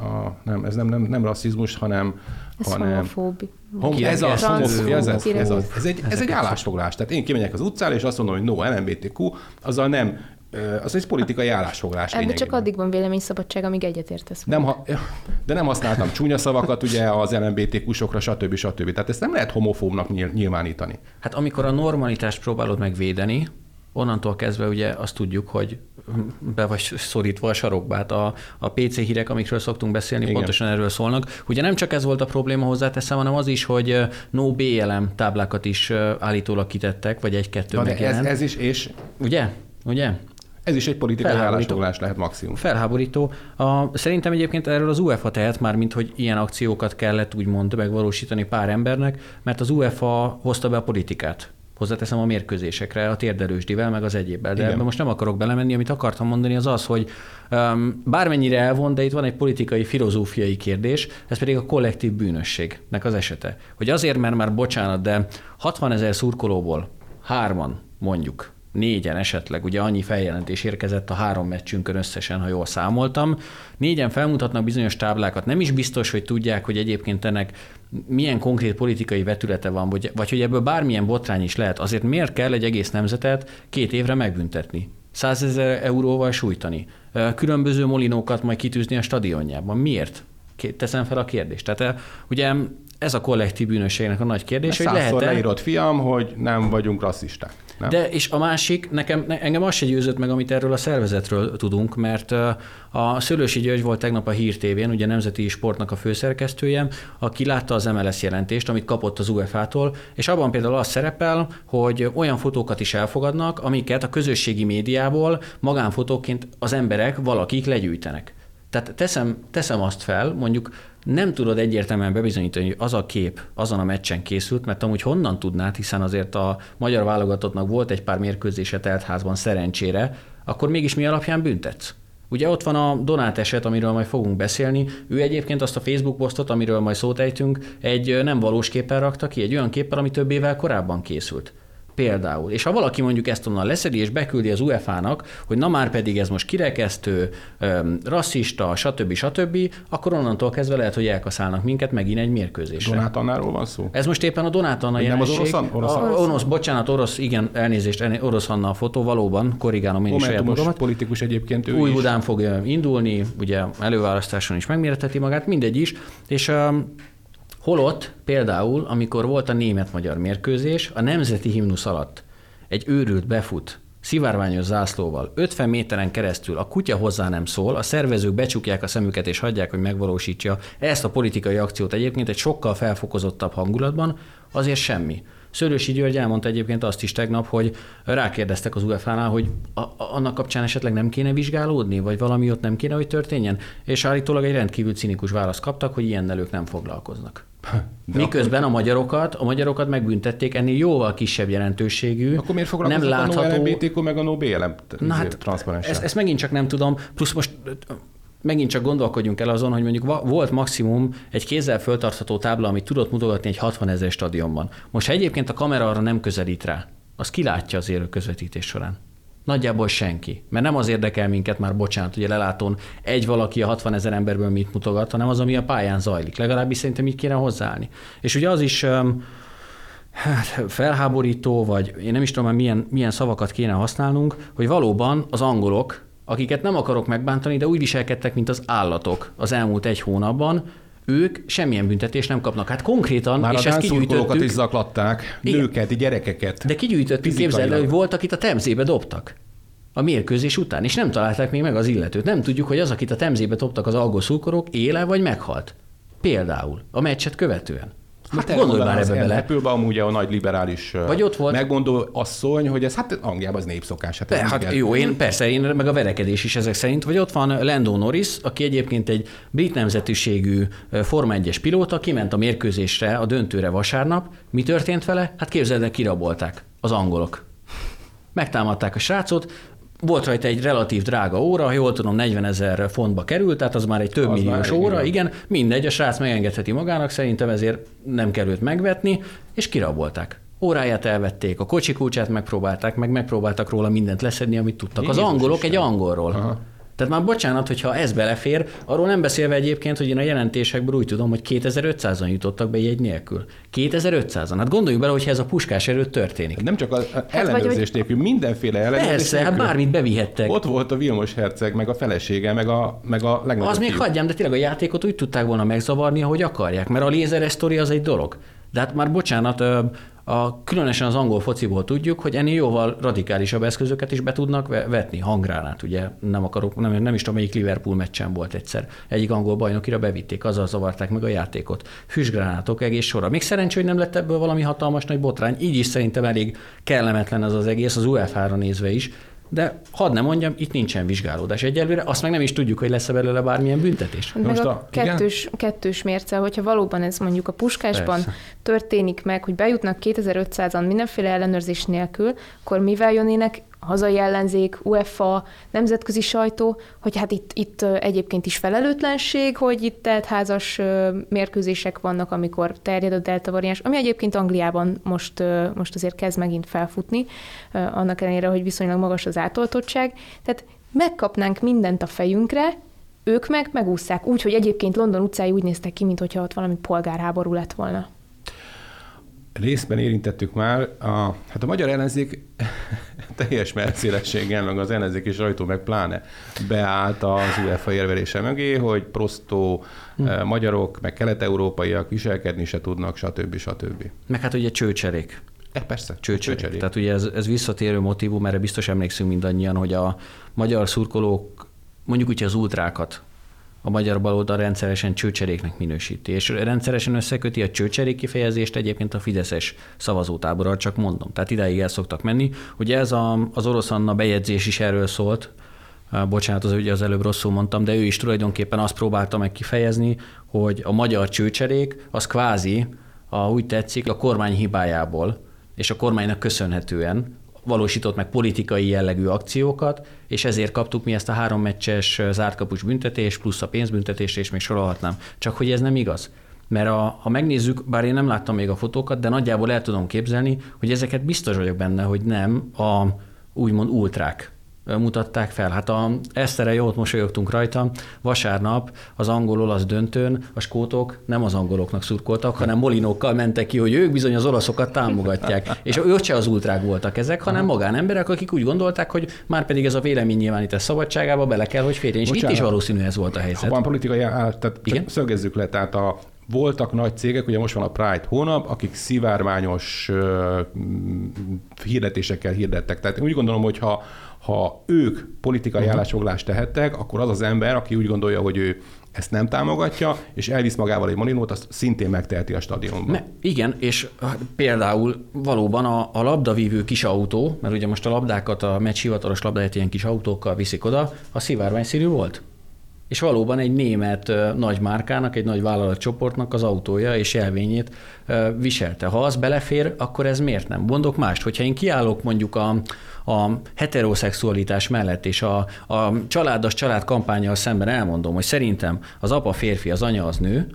a, nem, ez nem, nem, nem rasszizmus, hanem... Ez hanem, homofóbi. Hom, ez az, homofóbi, ez, ez, ez, ez, egy, ez egy állásfoglás. Tehát én kimegyek az utcára, és azt mondom, hogy no, LMBTQ, azzal nem az egy politikai állásfoglás Ebben csak addig van véleményszabadság, amíg egyetértesz. Nem, ha, de nem használtam csúnya szavakat ugye az LMBTQ-sokra, stb. stb. Tehát ezt nem lehet homofóbnak nyilvánítani. Hát amikor a normalitást próbálod megvédeni, onnantól kezdve ugye azt tudjuk, hogy be vagy szorítva a sarokba. Hát a, a PC hírek, amikről szoktunk beszélni, Igen. pontosan erről szólnak. Ugye nem csak ez volt a probléma hozzáteszem, hanem az is, hogy no BLM táblákat is állítólag kitettek, vagy egy-kettő ez, ez is, és... Ugye? Ugye? Ez is egy politikai állásfoglalás lehet maximum. Felháborító. A, szerintem egyébként erről az UEFA tehet már, mint hogy ilyen akciókat kellett úgymond megvalósítani pár embernek, mert az UEFA hozta be a politikát hozzáteszem a mérkőzésekre, a térdelősdivel, meg az egyébbel. De ebben most nem akarok belemenni, amit akartam mondani, az az, hogy um, bármennyire elvon, de itt van egy politikai, filozófiai kérdés, ez pedig a kollektív bűnösségnek az esete. Hogy azért, mert már bocsánat, de 60 ezer szurkolóból hárman mondjuk négyen esetleg, ugye annyi feljelentés érkezett a három meccsünkön összesen, ha jól számoltam. Négyen felmutatnak bizonyos táblákat, nem is biztos, hogy tudják, hogy egyébként ennek milyen konkrét politikai vetülete van, vagy, vagy hogy ebből bármilyen botrány is lehet. Azért miért kell egy egész nemzetet két évre megbüntetni? Százezer euróval sújtani? Különböző molinókat majd kitűzni a stadionjában. Miért? Teszem fel a kérdést. Tehát ugye ez a kollektív bűnösségnek a nagy kérdés, hogy lehet leírott fiam, hogy nem vagyunk rasszisták. Nem? De és a másik, nekem, engem az se győzött meg, amit erről a szervezetről tudunk, mert a Szőlősi György volt tegnap a Hír TV-n, ugye Nemzeti Sportnak a főszerkesztője, aki látta az MLS jelentést, amit kapott az UEFA-tól, és abban például az szerepel, hogy olyan fotókat is elfogadnak, amiket a közösségi médiából magánfotóként az emberek, valakik legyűjtenek. Tehát teszem, teszem azt fel, mondjuk nem tudod egyértelműen bebizonyítani, hogy az a kép azon a meccsen készült, mert amúgy honnan tudnád, hiszen azért a magyar válogatottnak volt egy pár mérkőzése teltházban szerencsére, akkor mégis mi alapján büntetsz? Ugye ott van a Donát eset, amiről majd fogunk beszélni. Ő egyébként azt a Facebook posztot, amiről majd szót ejtünk, egy nem valós képpel rakta ki, egy olyan képpel, ami több évvel korábban készült. Például. És ha valaki mondjuk ezt onnan leszedi és beküldi az UEFA-nak, hogy na már pedig ez most kirekesztő, rasszista, stb. stb., akkor onnantól kezdve lehet, hogy elkaszálnak minket megint egy mérkőzésre. Donát Annáról van szó? Ez most éppen a Donát Anna Nem az orosz, orosz, a, orosz, bocsánat, orosz, igen, elnézést, orosz Anna a fotó, valóban, korrigálom én is saját magamat. politikus egyébként ő Új. Budán fog indulni, ugye előválasztáson is megméreteti magát, mindegy is, és um, Holott például, amikor volt a német-magyar mérkőzés, a nemzeti himnusz alatt egy őrült befut szivárványos zászlóval, 50 méteren keresztül a kutya hozzá nem szól, a szervezők becsukják a szemüket és hagyják, hogy megvalósítsa ezt a politikai akciót egyébként egy sokkal felfokozottabb hangulatban, azért semmi. Szőlősi György elmondta egyébként azt is tegnap, hogy rákérdeztek az UEFA-nál, hogy a, a, annak kapcsán esetleg nem kéne vizsgálódni, vagy valami ott nem kéne, hogy történjen, és állítólag egy rendkívül cinikus választ kaptak, hogy ilyennel ők nem foglalkoznak. De Miközben akkor... a magyarokat, a magyarokat megbüntették ennél jóval kisebb jelentőségű. Akkor miért nem látható... a LMBTQ meg a no BLM Na, hát, ezt, ezt megint csak nem tudom. Plusz most megint csak gondolkodjunk el azon, hogy mondjuk volt maximum egy kézzel föltartható tábla, amit tudott mutogatni egy 60 ezer stadionban. Most ha egyébként a kamera arra nem közelít rá, az kilátja az élő közvetítés során. Nagyjából senki. Mert nem az érdekel minket már, bocsánat, ugye lelátón egy valaki a 60 ezer emberből mit mutogat, hanem az, ami a pályán zajlik. Legalábbis szerintem így kéne hozzáállni. És ugye az is hát, felháborító, vagy én nem is tudom, milyen, milyen szavakat kéne használnunk, hogy valóban az angolok, akiket nem akarok megbántani, de úgy viselkedtek, mint az állatok az elmúlt egy hónapban, ők semmilyen büntetést nem kapnak. Hát konkrétan, Már és a ezt kigyűjtöttük. is zaklatták, Igen. nőket, gyerekeket. De kigyűjtöttük, képzeld hogy volt, akit a temzébe dobtak a mérkőzés után, és nem találták még meg az illetőt. Nem tudjuk, hogy az, akit a temzébe dobtak az algoszúkorok, éle vagy meghalt. Például a meccset követően. Hát gondolj már ebbe bele. Applebaum ugye a nagy liberális Vagy ott volt. megmondó asszony, hogy ez hát Angliában az népszokás. Hát, hát jó, én persze, én meg a verekedés is ezek szerint, vagy ott van Lando Norris, aki egyébként egy brit nemzetiségű Forma 1-es pilóta, kiment a mérkőzésre, a döntőre vasárnap. Mi történt vele? Hát képzeld el, kirabolták az angolok. Megtámadták a srácot, volt rajta egy relatív drága óra, ha jól tudom, 40 ezer fontba került, tehát az már egy több az milliós óra, igen. igen, mindegy, a srác megengedheti magának, szerintem ezért nem került megvetni, és kirabolták. Óráját elvették, a kocsi kulcsát megpróbálták, meg megpróbáltak róla mindent leszedni, amit tudtak. Az angolok egy angolról. Aha. Tehát már bocsánat, hogyha ez belefér, arról nem beszélve egyébként, hogy én a jelentésekből úgy tudom, hogy 2500-an jutottak be jegy nélkül. 2500-an. Hát gondoljuk bele, hogyha ez a puskás erőt történik. Nem csak az hát ellenőrzés nélkül, mindenféle ellenőrzés Persze, hát nélkül. hát bármit bevihettek. Ott volt a Vilmos herceg, meg a felesége, meg a, meg a legnagyobb Az még hagyjám, de tényleg a játékot úgy tudták volna megzavarni, ahogy akarják, mert a lézeres sztori az egy dolog. De hát már bocsánat, a, különösen az angol fociból tudjuk, hogy ennél jóval radikálisabb eszközöket is be tudnak vetni. Hangránát, ugye nem akarok, nem, nem is tudom, melyik Liverpool meccsen volt egyszer. Egyik angol bajnokira bevitték, azzal zavarták meg a játékot. Füstgránátok egész sorra. Még szerencsé, hogy nem lett ebből valami hatalmas nagy botrány. Így is szerintem elég kellemetlen az az egész, az UEFA-ra nézve is, de hadd nem mondjam, itt nincsen vizsgálódás egyelőre, azt meg nem is tudjuk, hogy lesz-e belőle bármilyen büntetés. Meg Most a, a kettős, kettős mérce, hogyha valóban ez mondjuk a puskásban Persze. történik meg, hogy bejutnak 2500-an mindenféle ellenőrzés nélkül, akkor mivel jönnének hazai ellenzék, UEFA, nemzetközi sajtó, hogy hát itt, itt egyébként is felelőtlenség, hogy itt teltházas mérkőzések vannak, amikor terjed a delta variáns, ami egyébként Angliában most, most azért kezd megint felfutni, annak ellenére, hogy viszonylag magas az átoltottság. Tehát megkapnánk mindent a fejünkre, ők meg megúszszák úgy, hogy egyébként London utcái úgy néztek ki, mintha ott valami polgárháború lett volna. Részben érintettük már, a, hát a magyar ellenzék teljes merszélességgel, meg az ellenzéki sajtó meg pláne beállt az UEFA érvelése mögé, hogy prostó hm. magyarok, meg kelet-európaiak viselkedni se tudnak, stb. stb. Meg hát ugye csőcserék. E, persze. Csőcserék. Csőcserék. Tehát ugye ez, ez visszatérő motivum, erre biztos emlékszünk mindannyian, hogy a magyar szurkolók mondjuk úgy az ultrákat a magyar baloldal rendszeresen csőcseréknek minősíti, és rendszeresen összeköti a csőcserék kifejezést egyébként a Fideszes szavazótáborral, csak mondom. Tehát idáig el szoktak menni. Ugye ez a, az orosz Anna bejegyzés is erről szólt, bocsánat, az ugye az előbb rosszul mondtam, de ő is tulajdonképpen azt próbálta meg kifejezni, hogy a magyar csőcserék az kvázi, a, úgy tetszik, a kormány hibájából és a kormánynak köszönhetően valósított meg politikai jellegű akciókat, és ezért kaptuk mi ezt a három meccses zártkapus büntetés, plusz a pénzbüntetést, és még sorolhatnám. Csak hogy ez nem igaz. Mert a, ha megnézzük, bár én nem láttam még a fotókat, de nagyjából el tudom képzelni, hogy ezeket biztos vagyok benne, hogy nem a úgymond ultrák mutatták fel. Hát a Esztere jót mosolyogtunk rajta, vasárnap az angol-olasz döntőn a skótok nem az angoloknak szurkoltak, hanem molinókkal mentek ki, hogy ők bizony az olaszokat támogatják. És ők se az ultrák voltak ezek, hanem magánemberek, akik úgy gondolták, hogy már pedig ez a véleménynyilvánítás szabadságába bele kell, hogy férjen. És Bocsánat, itt is valószínű ez volt a helyzet. Ha van politikai, tehát Igen? szögezzük le, tehát a voltak nagy cégek, ugye most van a Pride hónap, akik szivárványos uh, hirdetésekkel hirdettek. Tehát úgy gondolom, hogy ha, ha ők politikai uh-huh. állásfoglást tehettek, akkor az az ember, aki úgy gondolja, hogy ő ezt nem támogatja, és elvisz magával egy molinót, azt szintén megteheti a stadionban. Ne, igen, és hát például valóban a, a labdavívő kis autó, mert ugye most a labdákat, a meccs hivatalos labdáját ilyen kis autókkal viszik oda, a szivárványszínű volt és valóban egy német nagy márkának, egy nagy vállalatcsoportnak az autója és jelvényét viselte. Ha az belefér, akkor ez miért nem? Mondok mást, hogyha én kiállok mondjuk a, a heteroszexualitás mellett, és a, a családos család kampányjal szemben elmondom, hogy szerintem az apa férfi, az anya az nő,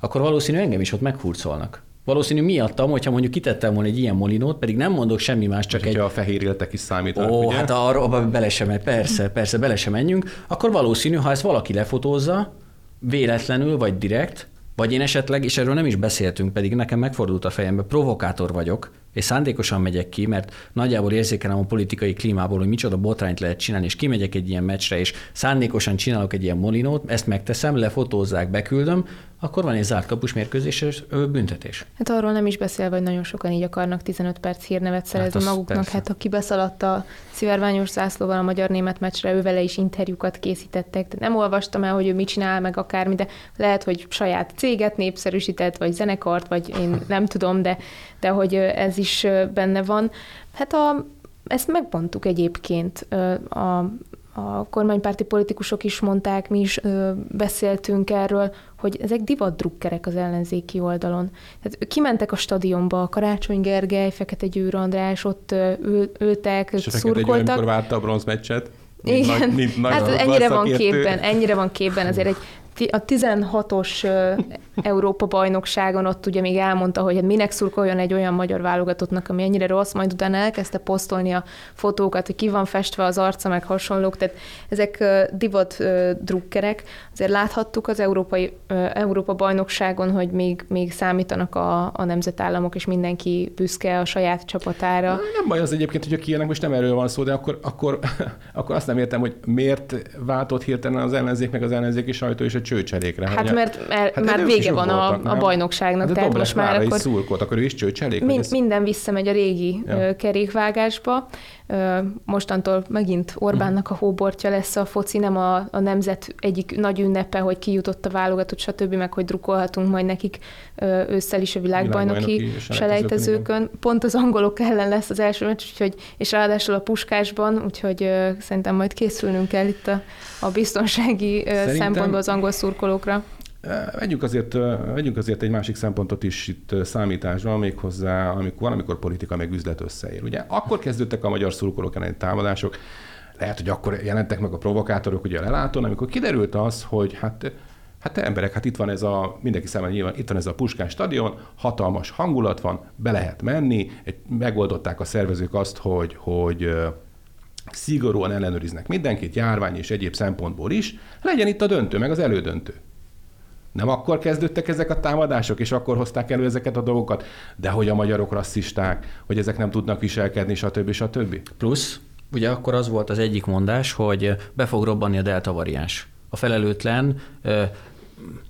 akkor valószínű engem is ott meghurcolnak. Valószínű miattam, hogyha mondjuk kitettem volna egy ilyen molinót, pedig nem mondok semmi más, csak egy... a fehér éltek is számítanak, Ó, ugye? hát arra bele sem persze, persze, bele sem menjünk. Akkor valószínű, ha ezt valaki lefotózza, véletlenül vagy direkt, vagy én esetleg, és erről nem is beszéltünk, pedig nekem megfordult a fejembe, provokátor vagyok, és szándékosan megyek ki, mert nagyjából érzékelem a politikai klímából, hogy micsoda botrányt lehet csinálni, és kimegyek egy ilyen meccsre, és szándékosan csinálok egy ilyen molinót, ezt megteszem, lefotózzák, beküldöm, akkor van egy zárt kapus mérkőzéses büntetés. Hát arról nem is beszélve, hogy nagyon sokan így akarnak 15 perc hírnevet szerezni hát maguknak. Persze. Hát aki beszaladt a szivárványos zászlóval a magyar-német meccsre, ő vele is interjúkat készítettek. Tehát nem olvastam el, hogy ő mit csinál, meg akármi, de lehet, hogy saját céget népszerűsített, vagy zenekart, vagy én nem tudom, de, de hogy ez is benne van. Hát a, ezt megmondtuk egyébként a, a kormánypárti politikusok is mondták, mi is ö, beszéltünk erről, hogy ezek divatdrukkerek az ellenzéki oldalon. Tehát kimentek a stadionba, Karácsony Gergely, Fekete Győr András, ott ül, ültek, És szurkoltak. És várta a bronzmeccset. Igen, nagy, mint nagy hát ennyire van képben, ennyire van képben, azért egy a 16-os Európa bajnokságon ott ugye még elmondta, hogy hát minek szurkoljon egy olyan magyar válogatottnak, ami ennyire rossz, majd utána elkezdte posztolni a fotókat, hogy ki van festve az arca, meg hasonlók, tehát ezek divat drukkerek. Azért láthattuk az Európai, Európa bajnokságon, hogy még, még számítanak a, a nemzetállamok, és mindenki büszke a saját csapatára. Nem baj az egyébként, hogy a kijönnek, most nem erről van szó, de akkor, akkor, akkor azt nem értem, hogy miért váltott hirtelen az ellenzék, meg az ellenzéki sajtó és a csőcselékre. Hát, mert, mert hát már vége van voltak, a, a bajnokságnak. De tehát most már akkor... szurkolt, akkor ő is csőcselék? Min, minden visszamegy a régi ja. kerékvágásba. Mostantól megint Orbánnak a hóbortja lesz a foci, nem a, a nemzet egyik nagy ünnepe, hogy kijutott a válogatott, stb., meg hogy drukolhatunk majd nekik ősszel is a világbajnoki, selejtezőkön. Pont az angolok ellen lesz az első meccs, úgyhogy, és ráadásul a puskásban, úgyhogy szerintem majd készülnünk kell itt a, a biztonsági Szerintem... szempontból az angol szurkolókra. Vegyünk azért, vegyünk azért egy másik szempontot is itt számításba, méghozzá, amikor van, amikor politika meg üzlet összeér. Ugye akkor kezdődtek a magyar szurkolók elleni támadások, lehet, hogy akkor jelentek meg a provokátorok ugye a lelátón, amikor kiderült az, hogy hát Hát emberek, hát itt van ez a, mindenki számára nyilván, itt van ez a Puskás stadion, hatalmas hangulat van, be lehet menni, egy, megoldották a szervezők azt, hogy, hogy szigorúan ellenőriznek mindenkit, járvány és egyéb szempontból is, legyen itt a döntő, meg az elődöntő. Nem akkor kezdődtek ezek a támadások, és akkor hozták elő ezeket a dolgokat, de hogy a magyarok rasszisták, hogy ezek nem tudnak viselkedni, stb. stb. Plusz, ugye akkor az volt az egyik mondás, hogy be fog robbanni a delta variáns. A felelőtlen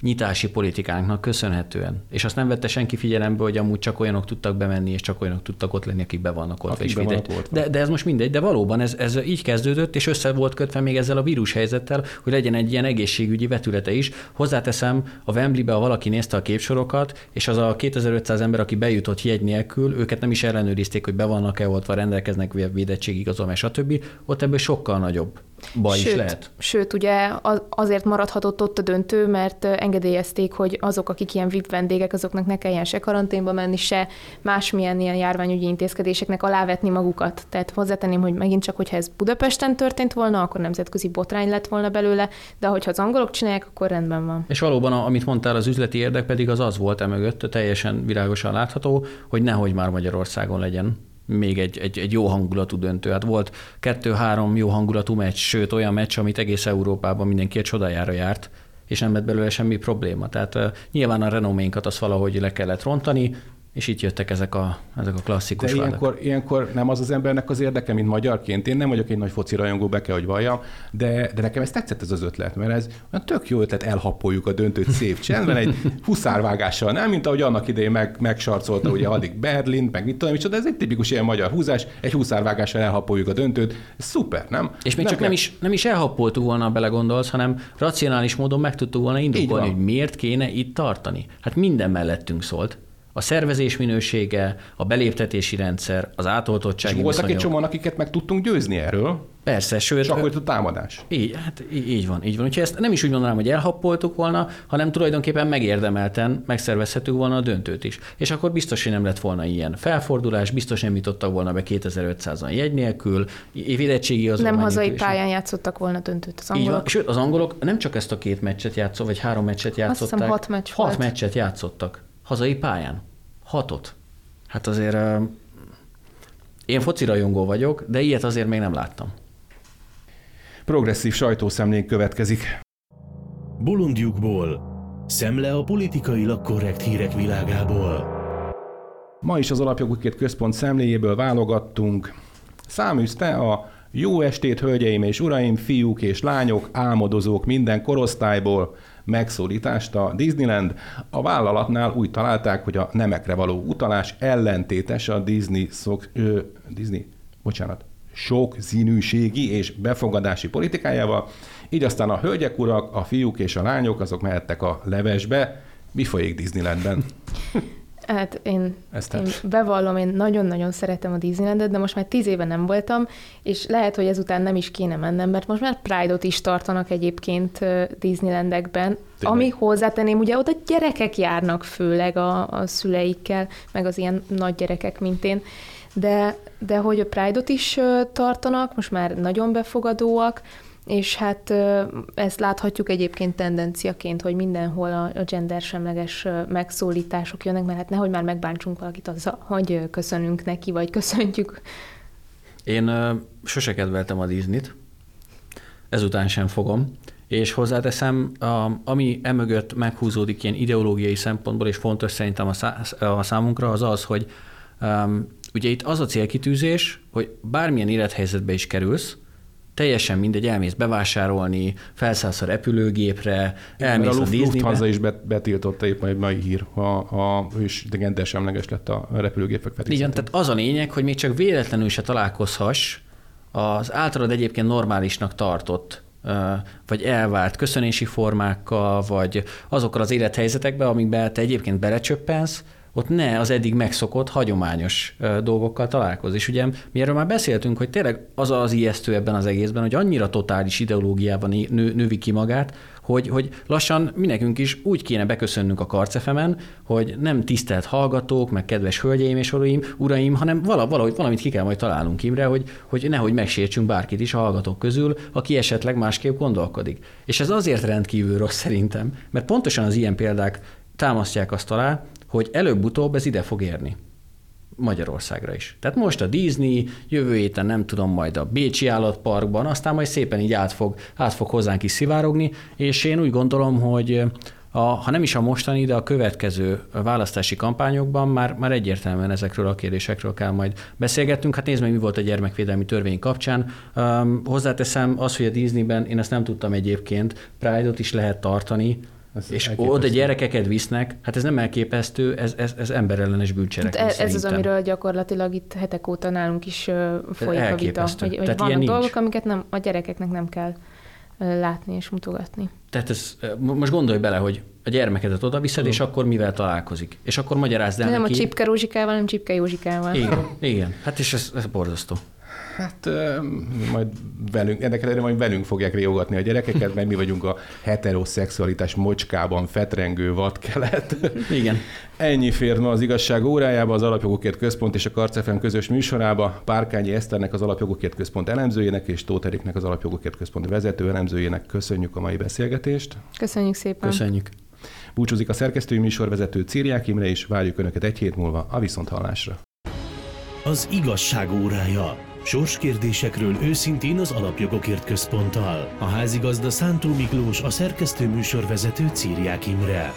nyitási politikánknak köszönhetően. És azt nem vette senki figyelembe, hogy amúgy csak olyanok tudtak bemenni, és csak olyanok tudtak ott lenni, akik be vannak ott. Akik be vannak ott de, de ez most mindegy, de valóban ez, ez így kezdődött, és össze volt kötve még ezzel a vírus helyzettel, hogy legyen egy ilyen egészségügyi vetülete is. Hozzáteszem, a Wembley-be, ha valaki nézte a képsorokat, és az a 2500 ember, aki bejutott jegy nélkül, őket nem is ellenőrizték, hogy be vannak-e oltva, rendelkeznek védettségigazolvány, stb. Ott ebből sokkal nagyobb baj sőt, is lehet. Sőt, ugye azért maradhatott ott a döntő, mert engedélyezték, hogy azok, akik ilyen VIP vendégek, azoknak ne kelljen se karanténba menni, se másmilyen ilyen járványügyi intézkedéseknek alávetni magukat. Tehát hozzátenném, hogy megint csak, hogyha ez Budapesten történt volna, akkor nemzetközi botrány lett volna belőle, de hogyha az angolok csinálják, akkor rendben van. És valóban, amit mondtál, az üzleti érdek pedig az az volt emögött, teljesen világosan látható, hogy nehogy már Magyarországon legyen még egy, egy, egy jó hangulatú döntő. Hát volt kettő-három jó hangulatú meccs, sőt olyan meccs, amit egész Európában mindenki egy csodájára járt, és nem lett belőle semmi probléma. Tehát uh, nyilván a renoménkat az valahogy le kellett rontani, és itt jöttek ezek a, ezek a klasszikus De ilyenkor, ilyenkor nem az az embernek az érdeke, mint magyarként. Én nem vagyok egy nagy foci rajongó, be kell, hogy valljam, de, de nekem ez tetszett ez az ötlet, mert ez olyan tök jó ötlet, elhappoljuk a döntőt szép csendben, egy huszárvágással, nem, mint ahogy annak idején meg, megsarcolta ugye addig Berlin, meg mit tudom, de ez egy tipikus ilyen magyar húzás, egy huszárvágással elhappoljuk a döntőt, ez szuper, nem? És még nem csak kell... nem is, nem is elhappoltuk volna, belegondolsz, hanem racionális módon meg tudtuk volna indokolni, hogy miért kéne itt tartani. Hát minden mellettünk szólt a szervezés minősége, a beléptetési rendszer, az átoltottsági És voltak egy csomóan, akiket meg tudtunk győzni erről. Persze, sőt. És akkor a támadás. Így, hát így van, így van. Úgyhogy ezt nem is úgy mondanám, hogy elhappoltuk volna, hanem tulajdonképpen megérdemelten megszervezhetük volna a döntőt is. És akkor biztos, hogy nem lett volna ilyen felfordulás, biztos nem jutottak volna be 2500-an jegy nélkül, védettségi az Nem hazai pályán játszottak volna döntőt az angolok. Így van. Sőt, az angolok nem csak ezt a két meccset játszottak, vagy három meccset játszották. Azt hiszem hat meccs Hat volt. meccset játszottak hazai pályán. Hatot. Hát azért én focirajongó vagyok, de ilyet azért még nem láttam. Progresszív sajtószemlénk következik. Bolondjukból. Szemle a politikailag korrekt hírek világából. Ma is az Alapjogokért Központ szemléjéből válogattunk. Száműzte a jó estét, hölgyeim és uraim, fiúk és lányok, álmodozók minden korosztályból, megszólítást a Disneyland. A vállalatnál úgy találták, hogy a nemekre való utalás ellentétes a Disney, szok, ö, Disney bocsánat, sok színűségi és befogadási politikájával, így aztán a hölgyek, urak, a fiúk és a lányok azok mehettek a levesbe. Mi folyik Disneylandben? Hát én, én bevallom, én nagyon-nagyon szeretem a Disneylandet, de most már tíz éve nem voltam, és lehet, hogy ezután nem is kéne mennem, mert most már Pride-ot is tartanak egyébként Disneylandekben, Tényleg. ami hozzátenném, ugye oda gyerekek járnak főleg a, a szüleikkel, meg az ilyen nagy gyerekek, mint én, de, de hogy a Pride-ot is tartanak, most már nagyon befogadóak, és hát ezt láthatjuk egyébként tendenciaként, hogy mindenhol a gendersemleges megszólítások jönnek, mert hát nehogy már megbántsunk valakit azzal, hogy köszönünk neki, vagy köszöntjük. Én sose kedveltem a Disney-t, ezután sem fogom, és hozzáteszem, ami emögött meghúzódik ilyen ideológiai szempontból, és fontos szerintem a, szá, a számunkra, az az, hogy ugye itt az a célkitűzés, hogy bármilyen élethelyzetbe is kerülsz, teljesen mindegy, elmész bevásárolni, felszállsz a repülőgépre, elmész a, a Disneybe. Is betiltotta épp majd mai hír, ha, ha ő is semleges lett a repülőgépek Igen, tehát az a lényeg, hogy még csak véletlenül se találkozhass az általad egyébként normálisnak tartott vagy elvárt köszönési formákkal, vagy azokkal az élethelyzetekben, amikben te egyébként belecsöppensz, ott ne az eddig megszokott, hagyományos dolgokkal találkozni. És ugye mi erről már beszéltünk, hogy tényleg az az ijesztő ebben az egészben, hogy annyira totális ideológiában nő, növi ki magát, hogy, hogy lassan mi nekünk is úgy kéne beköszönnünk a karcefemen, hogy nem tisztelt hallgatók, meg kedves hölgyeim és uraim, uraim hanem valahogy valamit ki kell majd találnunk Imre, hogy, hogy nehogy megsértsünk bárkit is a hallgatók közül, aki esetleg másképp gondolkodik. És ez azért rendkívül rossz szerintem, mert pontosan az ilyen példák támasztják azt alá, hogy előbb-utóbb ez ide fog érni. Magyarországra is. Tehát most a Disney, jövő héten nem tudom, majd a Bécsi állatparkban, aztán majd szépen így át fog, át fog hozzánk is szivárogni, és én úgy gondolom, hogy a, ha nem is a mostani, de a következő választási kampányokban már, már egyértelműen ezekről a kérdésekről kell majd beszélgetnünk. Hát nézd meg, mi volt a gyermekvédelmi törvény kapcsán. Um, hozzáteszem az, hogy a Disneyben, én ezt nem tudtam egyébként, Pride-ot is lehet tartani, ez és elképesztő. oda gyerekeket visznek, hát ez nem elképesztő, ez, ez, ez emberellenes bűncselekmény hát Ez az, amiről gyakorlatilag itt hetek óta nálunk is folyik a vita, hogy, hogy vannak dolgok, nincs. amiket nem, a gyerekeknek nem kell látni és mutogatni. Tehát ez, most gondolj bele, hogy a gyermekedet oda viszed, és akkor mivel találkozik. És akkor magyarázd el Nem neki. a Csipke Rózsikával, hanem Csipke Józsikával. Igen, igen. Hát és ez, ez borzasztó. Hát majd velünk, ennek ellenére majd velünk fogják riogatni a gyerekeket, mert mi vagyunk a heteroszexualitás mocskában fetrengő vadkelet. Igen. Ennyi fér ma az igazság órájába, az Alapjogokért Központ és a Karcefem közös műsorába. Párkányi Eszternek, az Alapjogokért Központ elemzőjének, és Tóth Eriknek, az Alapjogokért Központ vezető elemzőjének köszönjük a mai beszélgetést. Köszönjük szépen. Köszönjük. Búcsúzik a szerkesztői műsorvezető Círiák Imre, és várjuk Önöket egy hét múlva a Viszonthallásra. Az igazság órája Sorskérdésekről őszintén az Alapjogokért Központtal. A házigazda Szántó Miklós, a szerkesztő műsorvezető Círiák Imre.